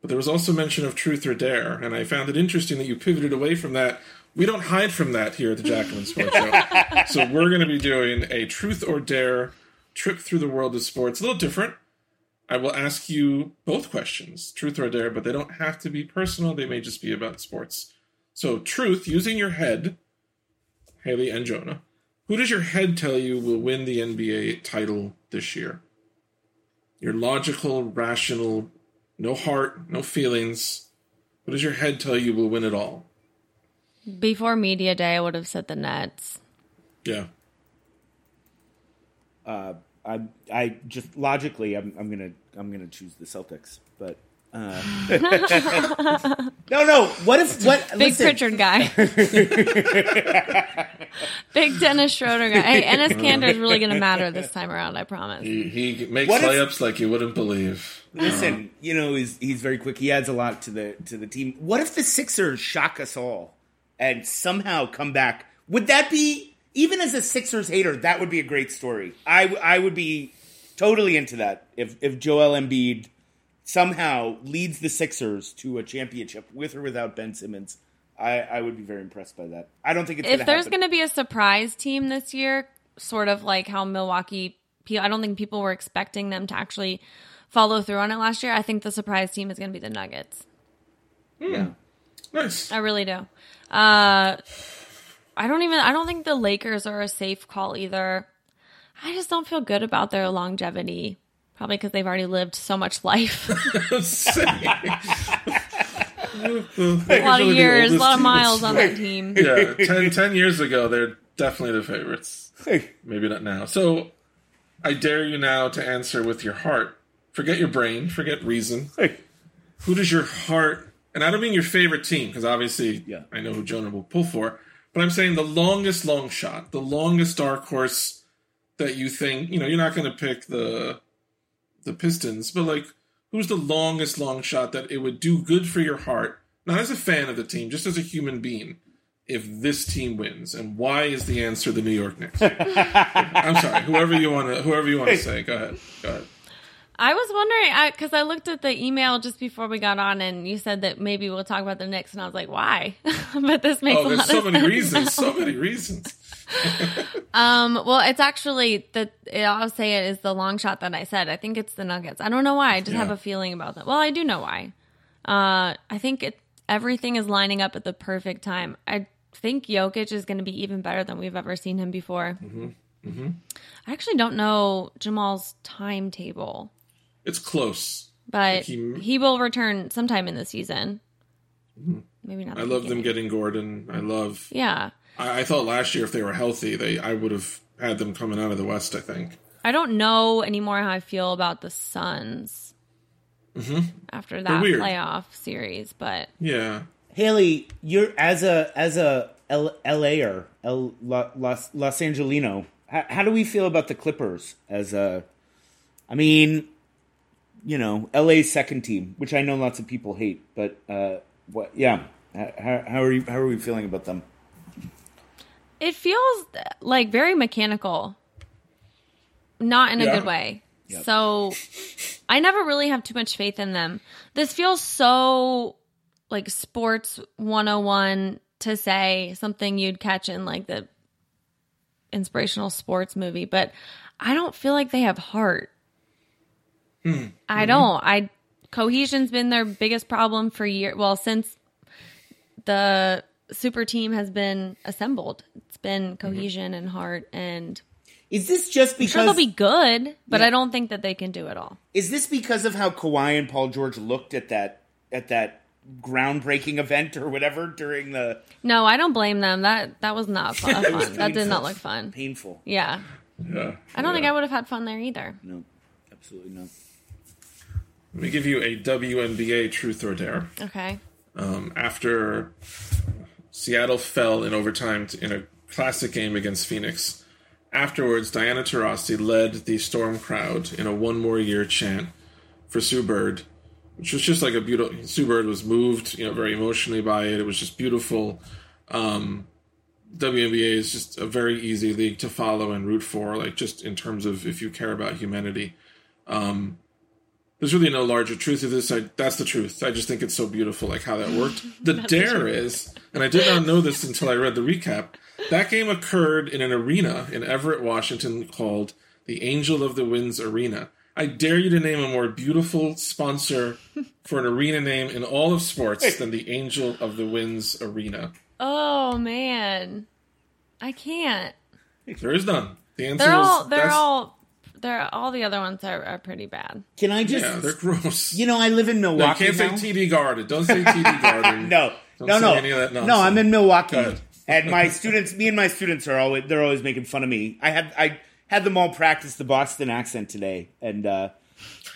but there was also mention of truth or dare, and I found it interesting that you pivoted away from that. We don't hide from that here at the Jacobin Sports Show. So we're going to be doing a truth or dare trip through the world of sports. A little different. I will ask you both questions, truth or dare, but they don't have to be personal. They may just be about sports. So, truth, using your head, Haley and Jonah. Who does your head tell you will win the NBA title this year? Your logical, rational, no heart, no feelings. What does your head tell you will win it all? Before media day, I would have said the Nets. Yeah. Uh, I I just logically I'm I'm gonna I'm gonna choose the Celtics, but uh, no no. What if what Big listen, Pritchard guy. Big Dennis Schroeder guy. Hey, Enes Kanter is really going to matter this time around, I promise. He, he makes What if- layups like you wouldn't believe. Listen, you know he's he's very quick. He adds a lot to the to the team. What if the Sixers shock us all and somehow come back? Would that be even as a Sixers hater? That would be a great story. I I would be totally into that if if Joel Embiid somehow leads the Sixers to a championship with or without Ben Simmons. I, I would be very impressed by that. I don't think it's If gonna there's going to be a surprise team this year, sort of like how Milwaukee, pe- I don't think people were expecting them to actually follow through on it last year. I think the surprise team is going to be the Nuggets. yeah. Nice. I really do. Uh, I don't even. I don't think the Lakers are a safe call either. I just don't feel good about their longevity. Probably because they've already lived so much life. a lot of years, a lot of miles on that team. yeah, 10, 10 years ago, they're definitely the favorites. Hey. Maybe not now. So I dare you now to answer with your heart. Forget your brain, forget reason. Hey. Who does your heart, and I don't mean your favorite team, because obviously Yeah. I know who Jonah will pull for, but I'm saying the longest long shot, the longest dark horse that you think, you know, you're not going to pick the the Pistons, but like, who's the longest long shot that it would do good for your heart, not as a fan of the team, just as a human being, if this team wins? And why is the answer the New York Knicks? I'm sorry, whoever you want to, whoever you want to say, go ahead, go ahead. I was wondering because I, looked at the email just before we got on, and you said that maybe we'll talk about the Knicks, and I was like, why? but this makes Oh, a there's lot so of many sense reasons, now. so many reasons. Um, well, it's actually the I'll say it is the long shot that I said. I think it's the Nuggets. I don't know why. I just have a feeling about that. Well, I do know why. Uh, I think it everything is lining up at the perfect time. I think Jokic is going to be even better than we've ever seen him before. Mm-hmm. I actually don't know Jamal's timetable, It's close. but Like he- he, will return sometime in the season. Hmm. Maybe not. I the love them getting Gordon. I love. Yeah, I, I thought last year if they were healthy, they I would have had them coming out of the West. I think. I don't know anymore how I feel about the Suns mm-hmm. after that weird. playoff series, but Yeah. Haley, you're as a as a L- LAer, L- Los Los Angelino. How, how do we feel about the Clippers as a? I mean, you know, LA's second team, which I know lots of people hate, but uh, what? Yeah, how, how are you? How are we feeling about them? it feels like very mechanical, not in a Yeah. good way. So I never really have too much faith in them. This feels so like sports 101 to say something you'd catch in like the inspirational sports movie, but I don't feel like they have heart. I mm-hmm. don't. I cohesion's been their biggest problem for years. Well, since the super team has been assembled, it's been mm-hmm. cohesion and heart, and Is this just I'm sure they'll because? be good, but Yeah. I don't think that they can do it all. is this because of how Kawhi and Paul George looked at that at that groundbreaking event or whatever during the No, I don't blame them. That that was not fun. It was. That did not look fun. painful? Yeah, Yeah. I don't think I would have had fun there either. No, absolutely not. Let me give you a WNBA truth or dare. Okay. Um, after Seattle fell in overtime in a classic game against Phoenix, afterwards Diana Taurasi led the Storm crowd in a one more year chant for Sue Bird, which was just like a beautiful. Sue Bird was moved, you know, very emotionally by it. It was just beautiful. Um, WNBA is just a very easy league to follow and root for, like just in terms of if you care about humanity. Um, there's really no larger truth to this. I, that's the truth. I just think it's so beautiful, like how that worked. The dare is, and I did not know this until I read the recap. That game occurred in an arena in Everett, Washington, called the Angel of the Winds Arena. I dare you to name a more beautiful sponsor for an arena name in all of sports than the Angel of the Winds Arena. Oh man, I can't. There is none. The answer They're is all. They're that's- all. They're all the other ones are, are pretty bad. Can I just? Yeah, they're gross. you know, I live in No, you Milwaukee can't say now. TD Garden. Don't say TD Garden. No, Don't no, say no, any of that no. I'm in Milwaukee, and my students, me and my students are always they're always making fun of me. I had I had them all practice the Boston accent today, and uh,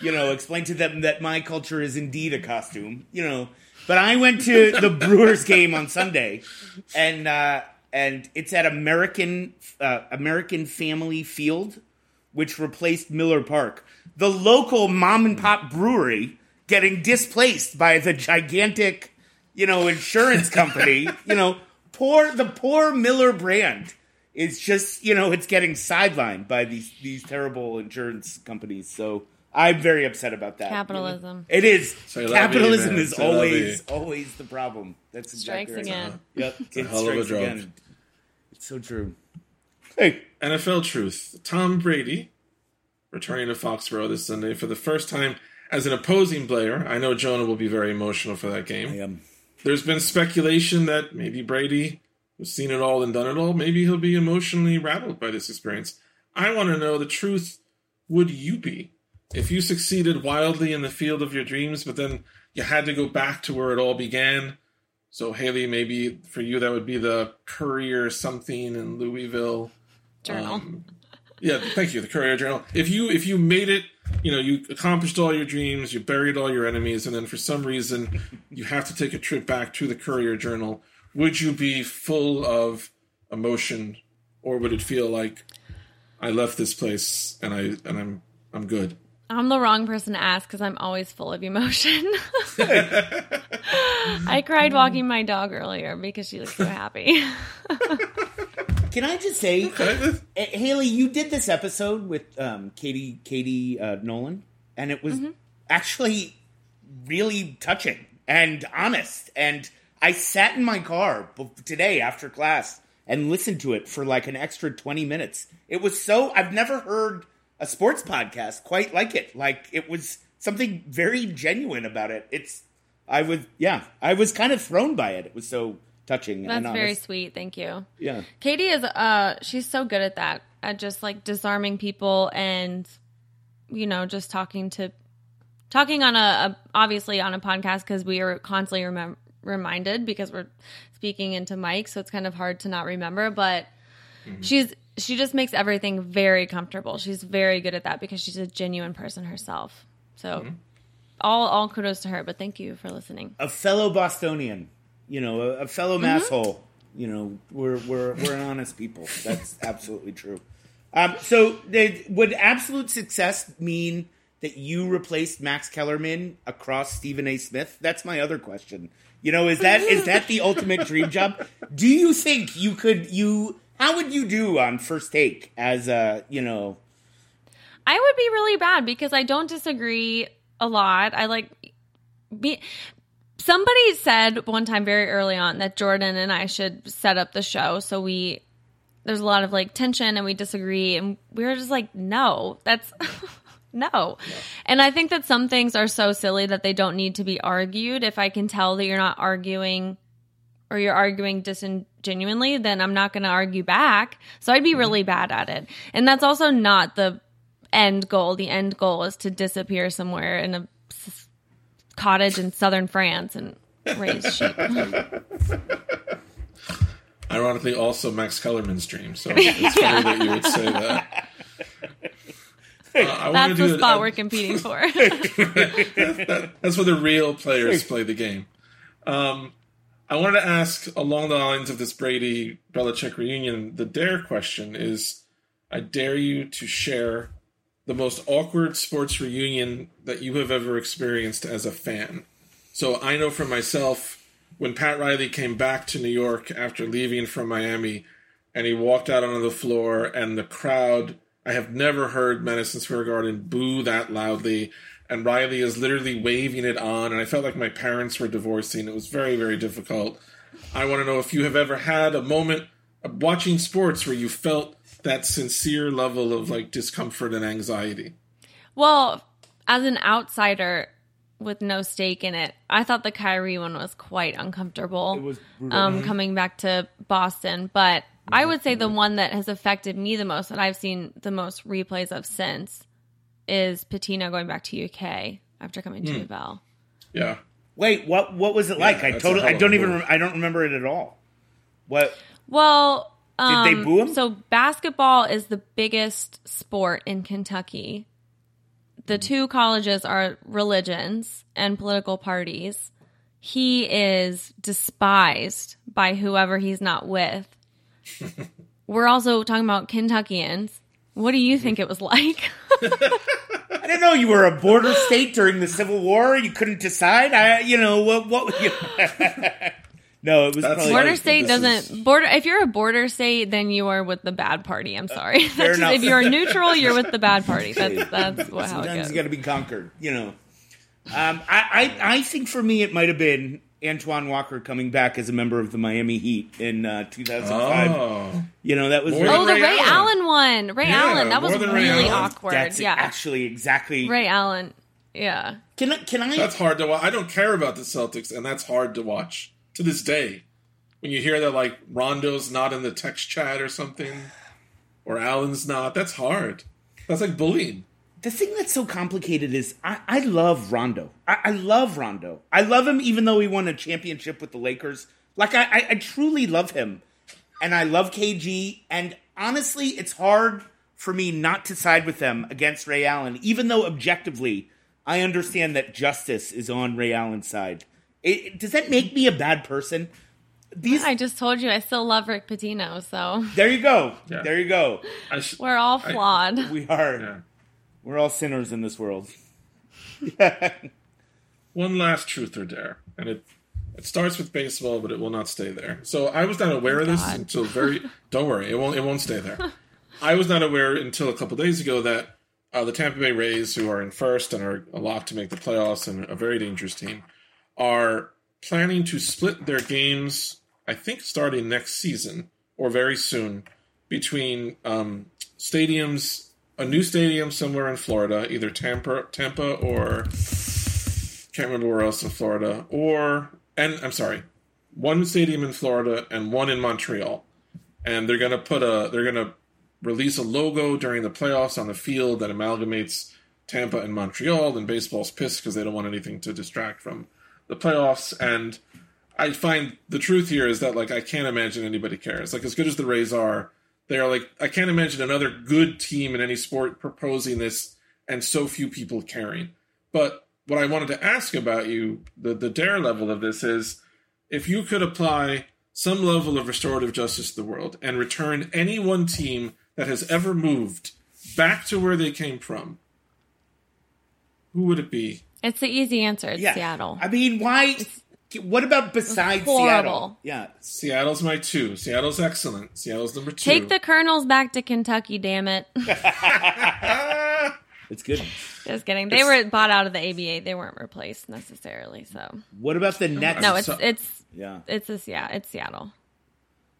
you know, explain to them that my culture is indeed a costume. You know, but I went to the Brewers game on Sunday, and uh, and it's at American uh, American Family Field, which replaced Miller Park. The local mom and pop brewery getting displaced by the gigantic, you know, insurance company. you know, poor the poor Miller brand is just you know it's getting sidelined by these these terrible insurance companies. So I'm very upset about that. Capitalism. It is. Say la vie, Capitalism man. is Say always always the problem. That's Strikes exactly right. again. Yep, it hell of a strikes again. It's so true. Hey, NFL truth. Tom Brady returning to Foxborough this Sunday for the first time as an opposing player. I know Jonah will be very emotional for that game. I am. There's been speculation that maybe Brady, who's seen it all and done it all, maybe he'll be emotionally rattled by this experience. I want to know the truth. Would you be? If you succeeded wildly in the field of your dreams, but then you had to go back to where it all began. So, Haley, maybe for you that would be the Courier something in Louisville. Journal. Um, yeah, thank you. The Courier Journal. If you if you made it, you know, you accomplished all your dreams, you buried all your enemies, and then for some reason you have to take a trip back to the Courier Journal. Would you be full of emotion, or would it feel like I left this place and I and I'm I'm good? I'm the wrong person to ask because I'm always full of emotion. I cried walking my dog earlier because she looked so happy. Can I just say, Okay. Eh, Haley, you did this episode with um, Katie Katie uh, Nolan, and it was actually really touching and honest. And I sat in my car b- today after class and listened to it for like an extra twenty minutes. It was so I've never heard a sports podcast quite like it. Like it was something very genuine about it. It's I was yeah, I was kind of thrown by it. It was so touching. That's and very sweet. Thank you. Yeah. Katie is uh she's so good at that. At just like disarming people and you know, just talking to talking on a, a obviously on a podcast because we are constantly remem- reminded because we're speaking into mic, so it's kind of hard to not remember, but she's she just makes everything very comfortable. She's very good at that because she's a genuine person herself. So all all kudos to her, but thank you for listening. a fellow Bostonian, you know, a, a fellow masshole. You know, we're we're we're an honest people. That's absolutely true. Um, so, they, would absolute success mean that you replaced Max Kellerman across Stephen A. Smith? That's my other question. You know, is that is that the ultimate dream job? Do you think you could you? How would you do on first take as a you know? I would be really bad because I don't disagree a lot. I like be somebody said one time very early on that Jordan and I should set up the show so we there's a lot of like tension and we disagree and we were just like no that's no. And I think that some things are so silly that they don't need to be argued. If I can tell that you're not arguing or you're arguing disingenuinely, then I'm not going to argue back. So I'd be mm-hmm. really bad at it. And that's also not the end goal. The end goal is to disappear somewhere in a cottage in southern France and raise sheep. Ironically, also Max Kellerman's dream. So it's funny that you would say that. Uh, I wanna That's do the it- spot we're competing for. That's where the real players play the game. Um, I wanted to ask along the lines of this Brady Belichick reunion. The dare question is: I dare you to share the most awkward sports reunion that you have ever experienced as a fan. So I know for myself, when Pat Riley came back to New York after leaving from Miami, and he walked out onto the floor, and the crowd. I have never heard Madison Square Garden boo that loudly, and Riley is literally waving it on, and I felt like my parents were divorcing. It was very, very difficult. I want to know if you have ever had a moment of watching sports where you felt that sincere level of like discomfort and anxiety. well, as an outsider with no stake in it, I thought the Kyrie one was quite uncomfortable. It was brutal. um, coming back to Boston. But I would say the one that has affected me the most, that I've seen the most replays of since, is Pitino going back to UK after coming to U of L. Yeah. Wait, what what was it like? I totally, I don't even, rem- I don't remember it at all. What? Well, um, they boo him? So basketball is the biggest sport in Kentucky. The Hmm. two colleges are religions and political parties. He is despised by whoever he's not with. We're also talking about Kentuckians. What do you think it was like? I didn't know you were a border state during the Civil War. You couldn't decide. I, you know what? What? no, it was That's probably border Right, state doesn't is- border. If you're a border state, then you are with the bad party. I'm sorry. That's just- if you're neutral, you're with the bad party. That's that's what, how it sometimes goes. you got to be conquered. You know. Um, I, I I think for me it might have been Antoine Walker coming back as a member of the Miami Heat in uh, 2005. Oh. You know that was really, Oh, the Ray Ray, Allen. Allen. one. Ray Yeah, Allen. That was more than Ray really awkward. that's yeah. actually exactly. Ray Allen. Yeah. Can I can I That's hard to watch. I don't care about the Celtics, and that's hard to watch to this day. When you hear that, like, Rondo's not in the text chat or something, or Allen's not, that's hard. That's like bullying. the thing that's so complicated is I, I love Rondo. I, I love Rondo. I love him even though he won a championship with the Lakers. Like I, I, I truly love him, and I love KG. And honestly, it's hard for me not to side with them against Ray Allen, even though objectively I understand that justice is on Ray Allen's side. It, does that make me a bad person? These I just told you I still love Rick Pitino, so there you go. Yeah. There you go. Sh- we're all flawed. We are yeah. we're all sinners in this world. One last truth or dare, and it it starts with baseball, but it will not stay there. So I was not aware of this God. until very. don't worry, it won't. It won't stay there. I was not aware until a couple days ago that uh, the Tampa Bay Rays, who are in first and are a lock to make the playoffs and a very dangerous team, are planning to split their games. I think starting next season or very soon between um, stadiums, a new stadium somewhere in Florida, either Tampa, Tampa or can't remember where else in Florida, or and I'm sorry, one stadium in Florida and one in Montreal, and they're gonna put a they're gonna release a logo during the playoffs on the field that amalgamates Tampa and Montreal. And baseball's pissed because they don't want anything to distract from the playoffs. And I find the truth here is that like I can't imagine anybody cares. Like as good as the Rays are, they are like I can't imagine another good team in any sport proposing this and so few people caring. But what I wanted to ask about you, the the dare level of this is if you could apply some level of restorative justice to the world and return any one team that has ever moved back to where they came from, who would it be? It's the easy answer. It's Yeah. Seattle. I mean, why? What about besides. Seattle? Yeah. Seattle's my two. Seattle's excellent. Seattle's number two. Take the Colonels back to Kentucky, damn it. It's good. Just kidding. They were bought out of the ABA. They weren't replaced necessarily. So What about the Nets? no, it's So- it's yeah. it's this yeah, it's Seattle.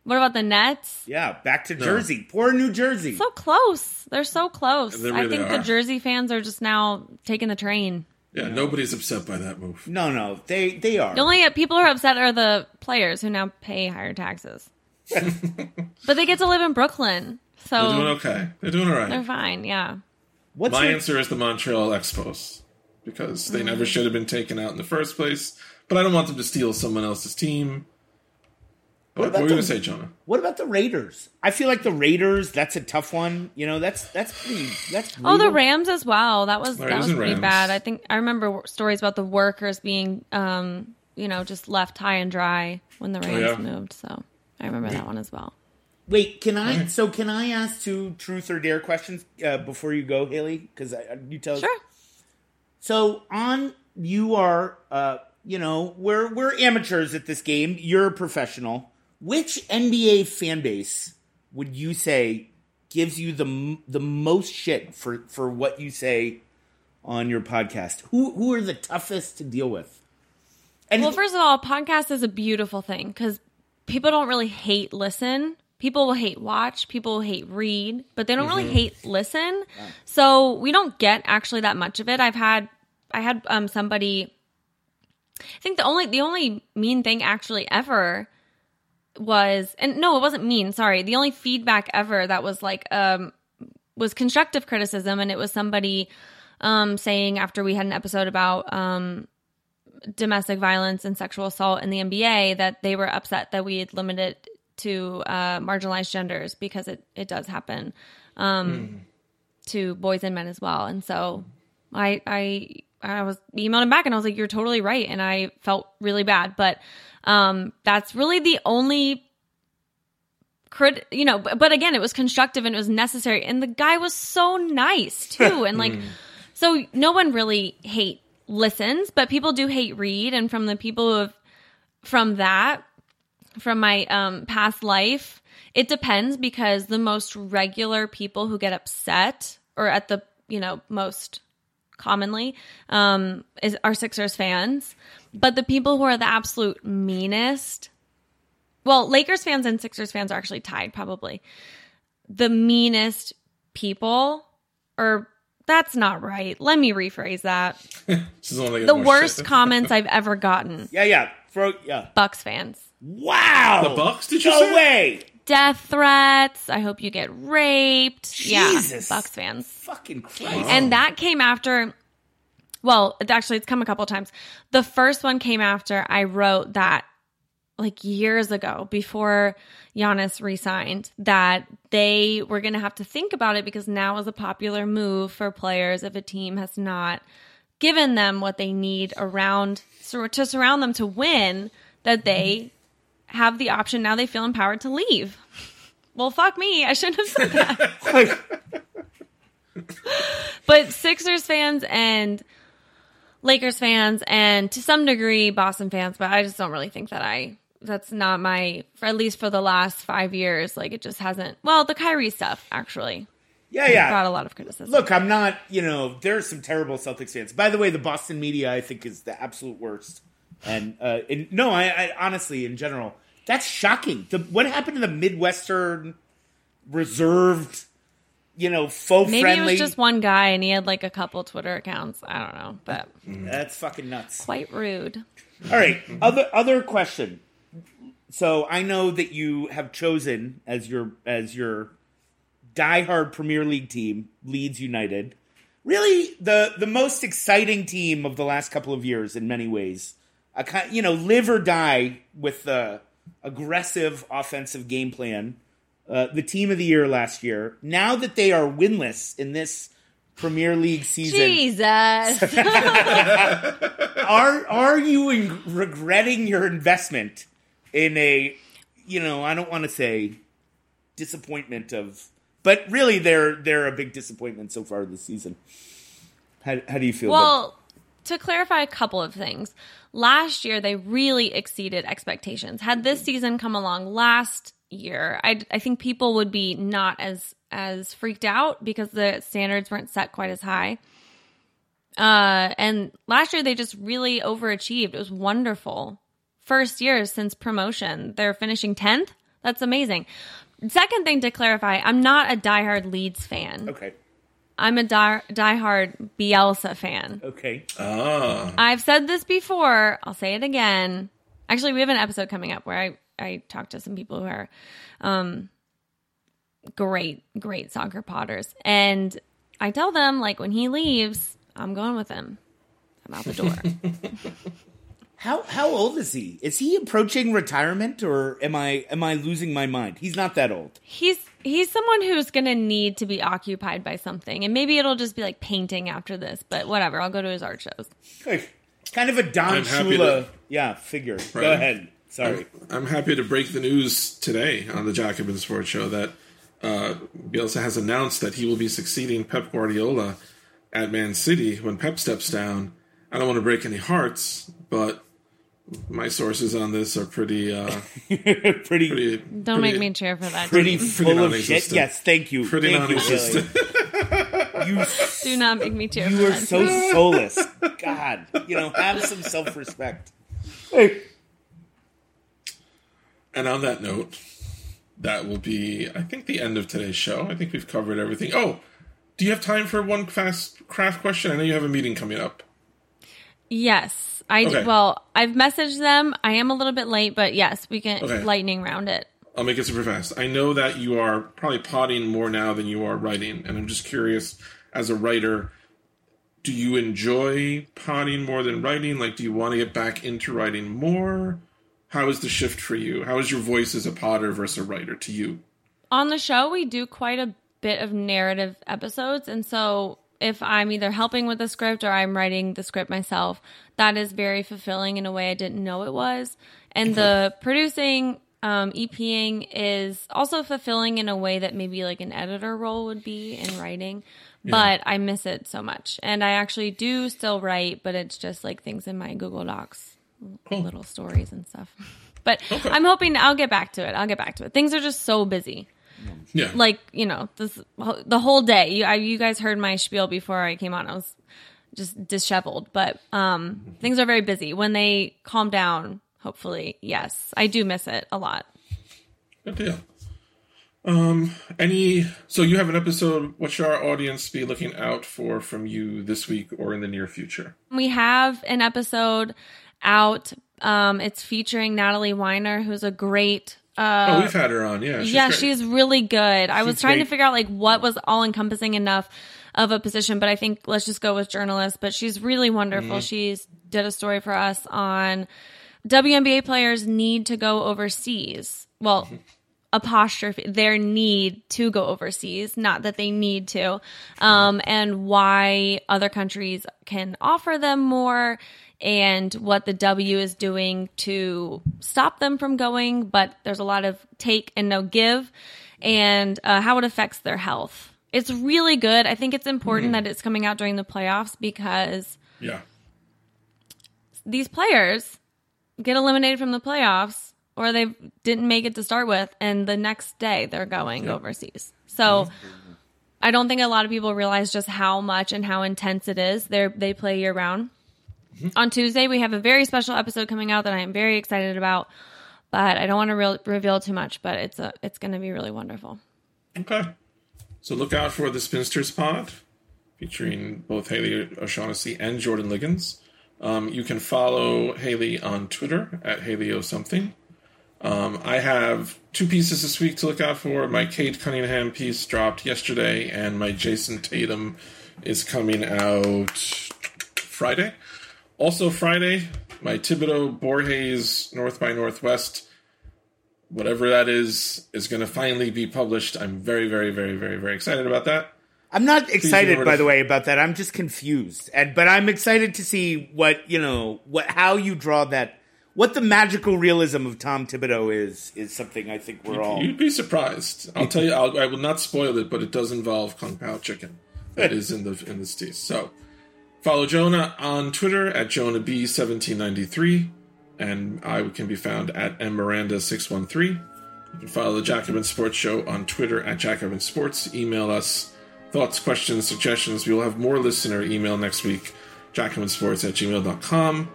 What about the Nets? Yeah, back to Jersey. Poor New Jersey. So close. They're so close. They I think are. the Jersey fans are just now taking the train. Yeah, nobody's upset by that move. no, no, they they are. The only people who are upset are the players who now pay higher taxes. but they get to live in Brooklyn. So they're doing okay. They're doing all right. they're fine, yeah. What's My your- answer is the Montreal Expos because they Mm. never should have been taken out in the first place. But I don't want them to steal someone else's team. But what, about were you going the- to say, Jonah? What about the Raiders? I feel like the Raiders. That's a tough one. You know, that's that's pretty. That's Oh, the. Rams as well. That was that was pretty Rams. bad. I think I remember stories about the workers being, um, you know, just left high and dry when the Rams Oh, yeah. moved. So I remember that one as well. Wait, can I? So can I ask two truth or dare questions uh, before you go, Haley? Because you tell. Sure. So on you are, uh, you know, we're we're amateurs at this game. You're a professional. Which NBA fan base would you say gives you the the most shit for for what you say on your podcast? Who who are the toughest to deal with? And Well, first of all, podcast is a beautiful thing because people don't really hate listen. People will hate watch. People will hate read, but they don't Mm-hmm. really hate listen. So we don't get actually that much of it. I've had, I had um somebody. I think the only the only mean thing actually ever was, and no, it wasn't mean. Sorry, the only feedback ever that was like um was constructive criticism, and it was somebody um saying after we had an episode about um domestic violence and sexual assault in the NBA that they were upset that we had limited to uh, marginalized genders because it, it does happen um, to boys and men as well. And so I I I was emailed him back and I was like, you're totally right. And I felt really bad. But um, that's really the only crit you know but, but again it was constructive and it was necessary. And the guy was so nice too. And like so no one really hate listens but people do hate read. And from the people who have from that from my um past life it depends because the most regular people who get upset or at the you know most commonly um is are Sixers fans but the people who are the absolute meanest well, Lakers fans and Sixers fans are actually tied, probably. The meanest people, or that's not right. Let me rephrase that. This The worst comments I've ever gotten yeah, yeah, throw yeah. Bucks fans. Wow, The Bucks, did you no say? way. Death threats. I hope you get raped. Jesus. Yeah, Bucks fans. Fucking Christ. And that came after. Well, actually, it's come a couple times. The first one came after I wrote that like years ago before Giannis resigned that they were going to have to think about it because now is a popular move for players if a team has not given them what they need around to surround them to win that they have the option now they feel empowered to leave. Well, fuck me. I shouldn't have said that. But Sixers fans and Lakers fans and to some degree Boston fans, but I just don't really think that I that's not my for at least for the last five years. Like it just hasn't well, the Kyrie stuff actually yeah, yeah. got a lot of criticism. Look, I'm not, you know, there's some terrible Celtics fans. By the way, the Boston media, I think, is the absolute worst. And, uh, and no, I, I honestly, in general, that's shocking. The, what happened to the Midwestern reserved, you know, faux Maybe friendly. it was just one guy and he had like a couple Twitter accounts. I don't know, but That's fucking nuts. quite rude. All right, other other question. So I know that you have chosen as your as your diehard Premier League team, Leeds United. Really, the the most exciting team of the last couple of years in many ways. A kind, you know, live or die with the aggressive offensive game plan. Uh, the team of the year last year. Now that they are winless in this Premier League season, Jesus. are are you in, regretting your investment in a you know i don't want to say disappointment of but really they're they're a big disappointment so far this season how, how do you feel about Well, to clarify a couple of things, last year they really exceeded expectations. Had this season come along last year, I, I think people would be not as as freaked out because the standards weren't set quite as high. Uh, and last year they just really overachieved. It was wonderful. First year since promotion, they're finishing tenth. That's amazing. Second thing to clarify, I'm not a diehard Leeds fan. okay I'm a die, diehard Bielsa fan. okay Ah, I've said this before. I'll say it again. Actually, we have an episode coming up where I I talk to some people who are um great great soccer potters, and I tell them like when he leaves, I'm going with him. I'm out the door. how how old is he is he approaching retirement or am i am i losing my mind he's not that old he's he's someone who's going to need to be occupied by something, and maybe it'll just be like painting after this. But whatever, I'll go to his art shows. kind of a don shula to- yeah figure go ahead sorry I'm happy to break the news today on the Jacobin Sports Show that uh, Bielsa has announced that he will be succeeding Pep Guardiola at Man City when Pep steps down. I don't want to break any hearts, but my sources on this are pretty, uh, pretty pretty. Don't make me cheer for that. pretty team. full of shit yes thank you Pretty thank non-existent. Billy. you Do not make me cheer. You for are that so soulless. God, you know, have some self respect. Hey. And on that note, that will be, I think, the end of today's show. I think we've covered everything. Oh, do you have time for one fast craft question? I know you have a meeting coming up. Yes, I Okay. well, I've messaged them. I am a little bit late, but yes, we can Okay. lightning round it. I'll make it super fast. I know that you are probably potting more now than you are writing, and I'm just curious, as a writer, do you enjoy potting more than writing? Like, do you want to get back into writing more? How is the shift for you? How is your voice as a potter versus a writer to you? On the show, we do quite a bit of narrative episodes, and so if I'm either helping with the script or I'm writing the script myself, that is very fulfilling in a way I didn't know it was. And the producing, um, EPing is also fulfilling in a way that maybe like an editor role would be in writing. But I miss it so much. And I actually do still write, but it's just like things in my Google Docs, little stories and stuff. But I'm hoping I'll get back to it. I'll get back to it. Things are just so busy Yeah, like you know this the whole day you, I, you guys heard my spiel before i came on i was just disheveled but um things are very busy when they calm down hopefully yes i do miss it a lot good deal. Um, any? So you have an episode. What should our audience be looking out for from you this week or in the near future? we have an episode out um it's featuring natalie weiner who's a great oh, we've had her on. Yeah, she's yeah, great. she's really good. I was trying to figure out like what was all encompassing enough of a position, but I think let's just go with journalist. But she's really wonderful. Mm-hmm. She's did a story for us on WNBA players need to go overseas. Well, Mm-hmm. apostrophe their need to go overseas, not that they need to, um, and why other countries can offer them more and what the W is doing to stop them from going, but there's a lot of take and no give, and uh, how it affects their health. It's really good. I think it's important that it's coming out during the playoffs because yeah. these players get eliminated from the playoffs or they didn't make it to start with and the next day they're going overseas. So I don't think a lot of people realize just how much and how intense it is. They they play year round. On Tuesday we have a very special episode coming out that I am very excited about, but I don't want to re- reveal too much, but it's a it's going to be really wonderful. Okay. So look out for the Spinsters Pod, featuring both Haley O'Shaughnessy and Jordan Ligons. Um, you can follow Haley on Twitter at Haley O something. Um, I have two pieces this week to look out for. My Cade Cunningham piece dropped yesterday, and my Jayson Tatum is coming out Friday. Also, Friday, my Thibodeau Borges North by Northwest, whatever that is, is going to finally be published. I'm very, very, very, very, very excited about that. I'm not excited, by the way, about that. I'm just confused, and but I'm excited to see what you know, what how you draw that, what the magical realism of Tom Thibodeau is is something I think we're all. You'd be surprised. I'll tell you. I'll, I will not spoil it, but it does involve kung pao chicken. That is in the in this piece. So follow Jonah on Twitter at Jonah B seventeen ninety three, and I can be found at M Miranda six one three. You can follow the Jacobin Sports Show on Twitter at Jacobin Sports. Email us thoughts, questions, suggestions. We will have more listener email next week. JacobinSports at gmail.com.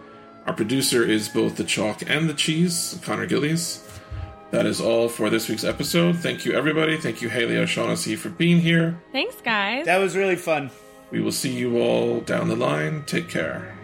Our producer is both the chalk and the cheese, Connor Gillies. That is all for this week's episode. Thank you, everybody. Thank you, Haley O'Shaughnessy, for being here. Thanks, guys. That was really fun. We will see you all down the line. Take care.